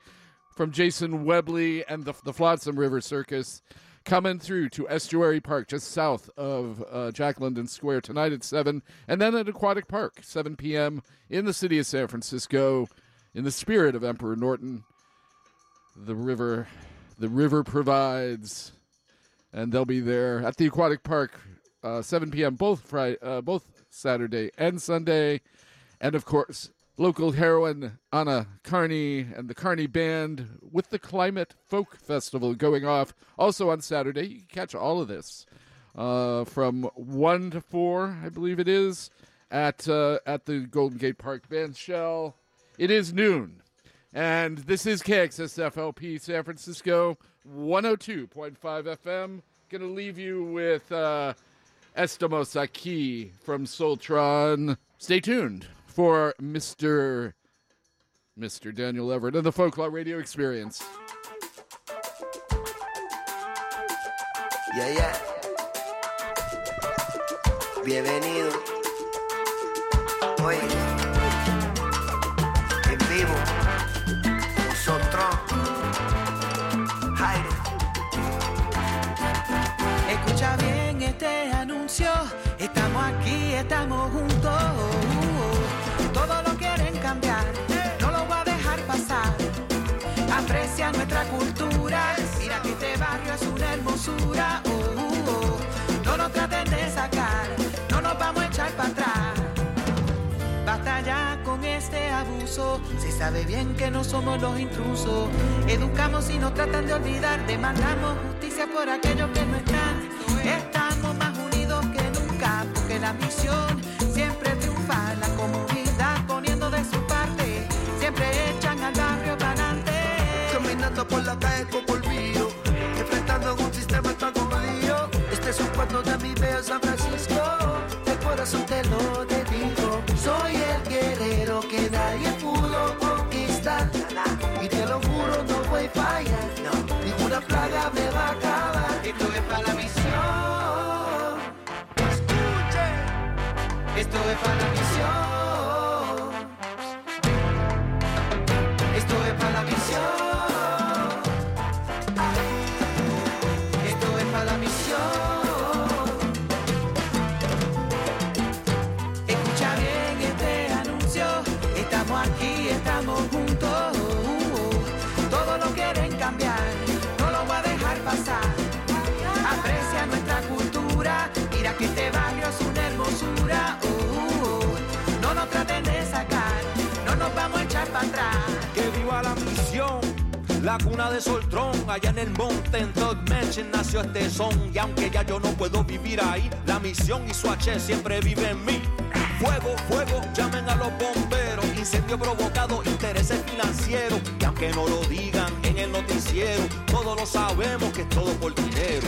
from Jason Webley and the the Flotsam River Circus coming through to Estuary Park just south of uh, Jack London Square tonight at seven, and then at Aquatic Park seven p.m. in the city of San Francisco, in the spirit of Emperor Norton. The river, the river provides, and they'll be there at the Aquatic Park, uh, 7 p.m. both Friday, uh, both Saturday and Sunday, and of course local heroine Anna Karney and the Karney Band with the Climate Folk Festival going off also on Saturday. You can catch all of this uh, from one to four, I believe it is, at uh, at the Golden Gate Park Band Shell. It is noon. And this is KXSFLP San Francisco 102.5 FM. Going to leave you with uh, Estamos Aquí from Soltron. Stay tuned for Mr. Mr. Daniel Everett and the Folklore Radio Experience. Yeah, yeah. Bienvenido. Oye, en vivo, nosotros, Jairo. Escucha bien este anuncio, estamos aquí, estamos juntos. No lo voy a dejar pasar. Aprecia nuestra cultura, mira que este barrio es una hermosura. Oh, oh, oh. No nos traten de sacar, no nos vamos a echar para atrás. Basta ya con este abuso, se sabe bien que no somos los intrusos. Educamos y nos tratan de olvidar, demandamos justicia por aquellos que no están. Estamos más unidos que nunca, porque la misión Soy el guerrero que nadie pudo conquistar. Y te lo juro, no voy a fallar. Ninguna plaga me va a acabar. Esto es para la misión. Escuche. Esto es para la misión. La cuna de Soltrón, allá en el monte, en Dog Mansion nació este son. Y aunque ya yo no puedo vivir ahí, la misión y su H siempre vive en mí. Fuego, fuego, llamen a los bomberos. Incendio provocado, intereses financieros. Y aunque no lo digan en el noticiero, todos lo sabemos que es todo por dinero.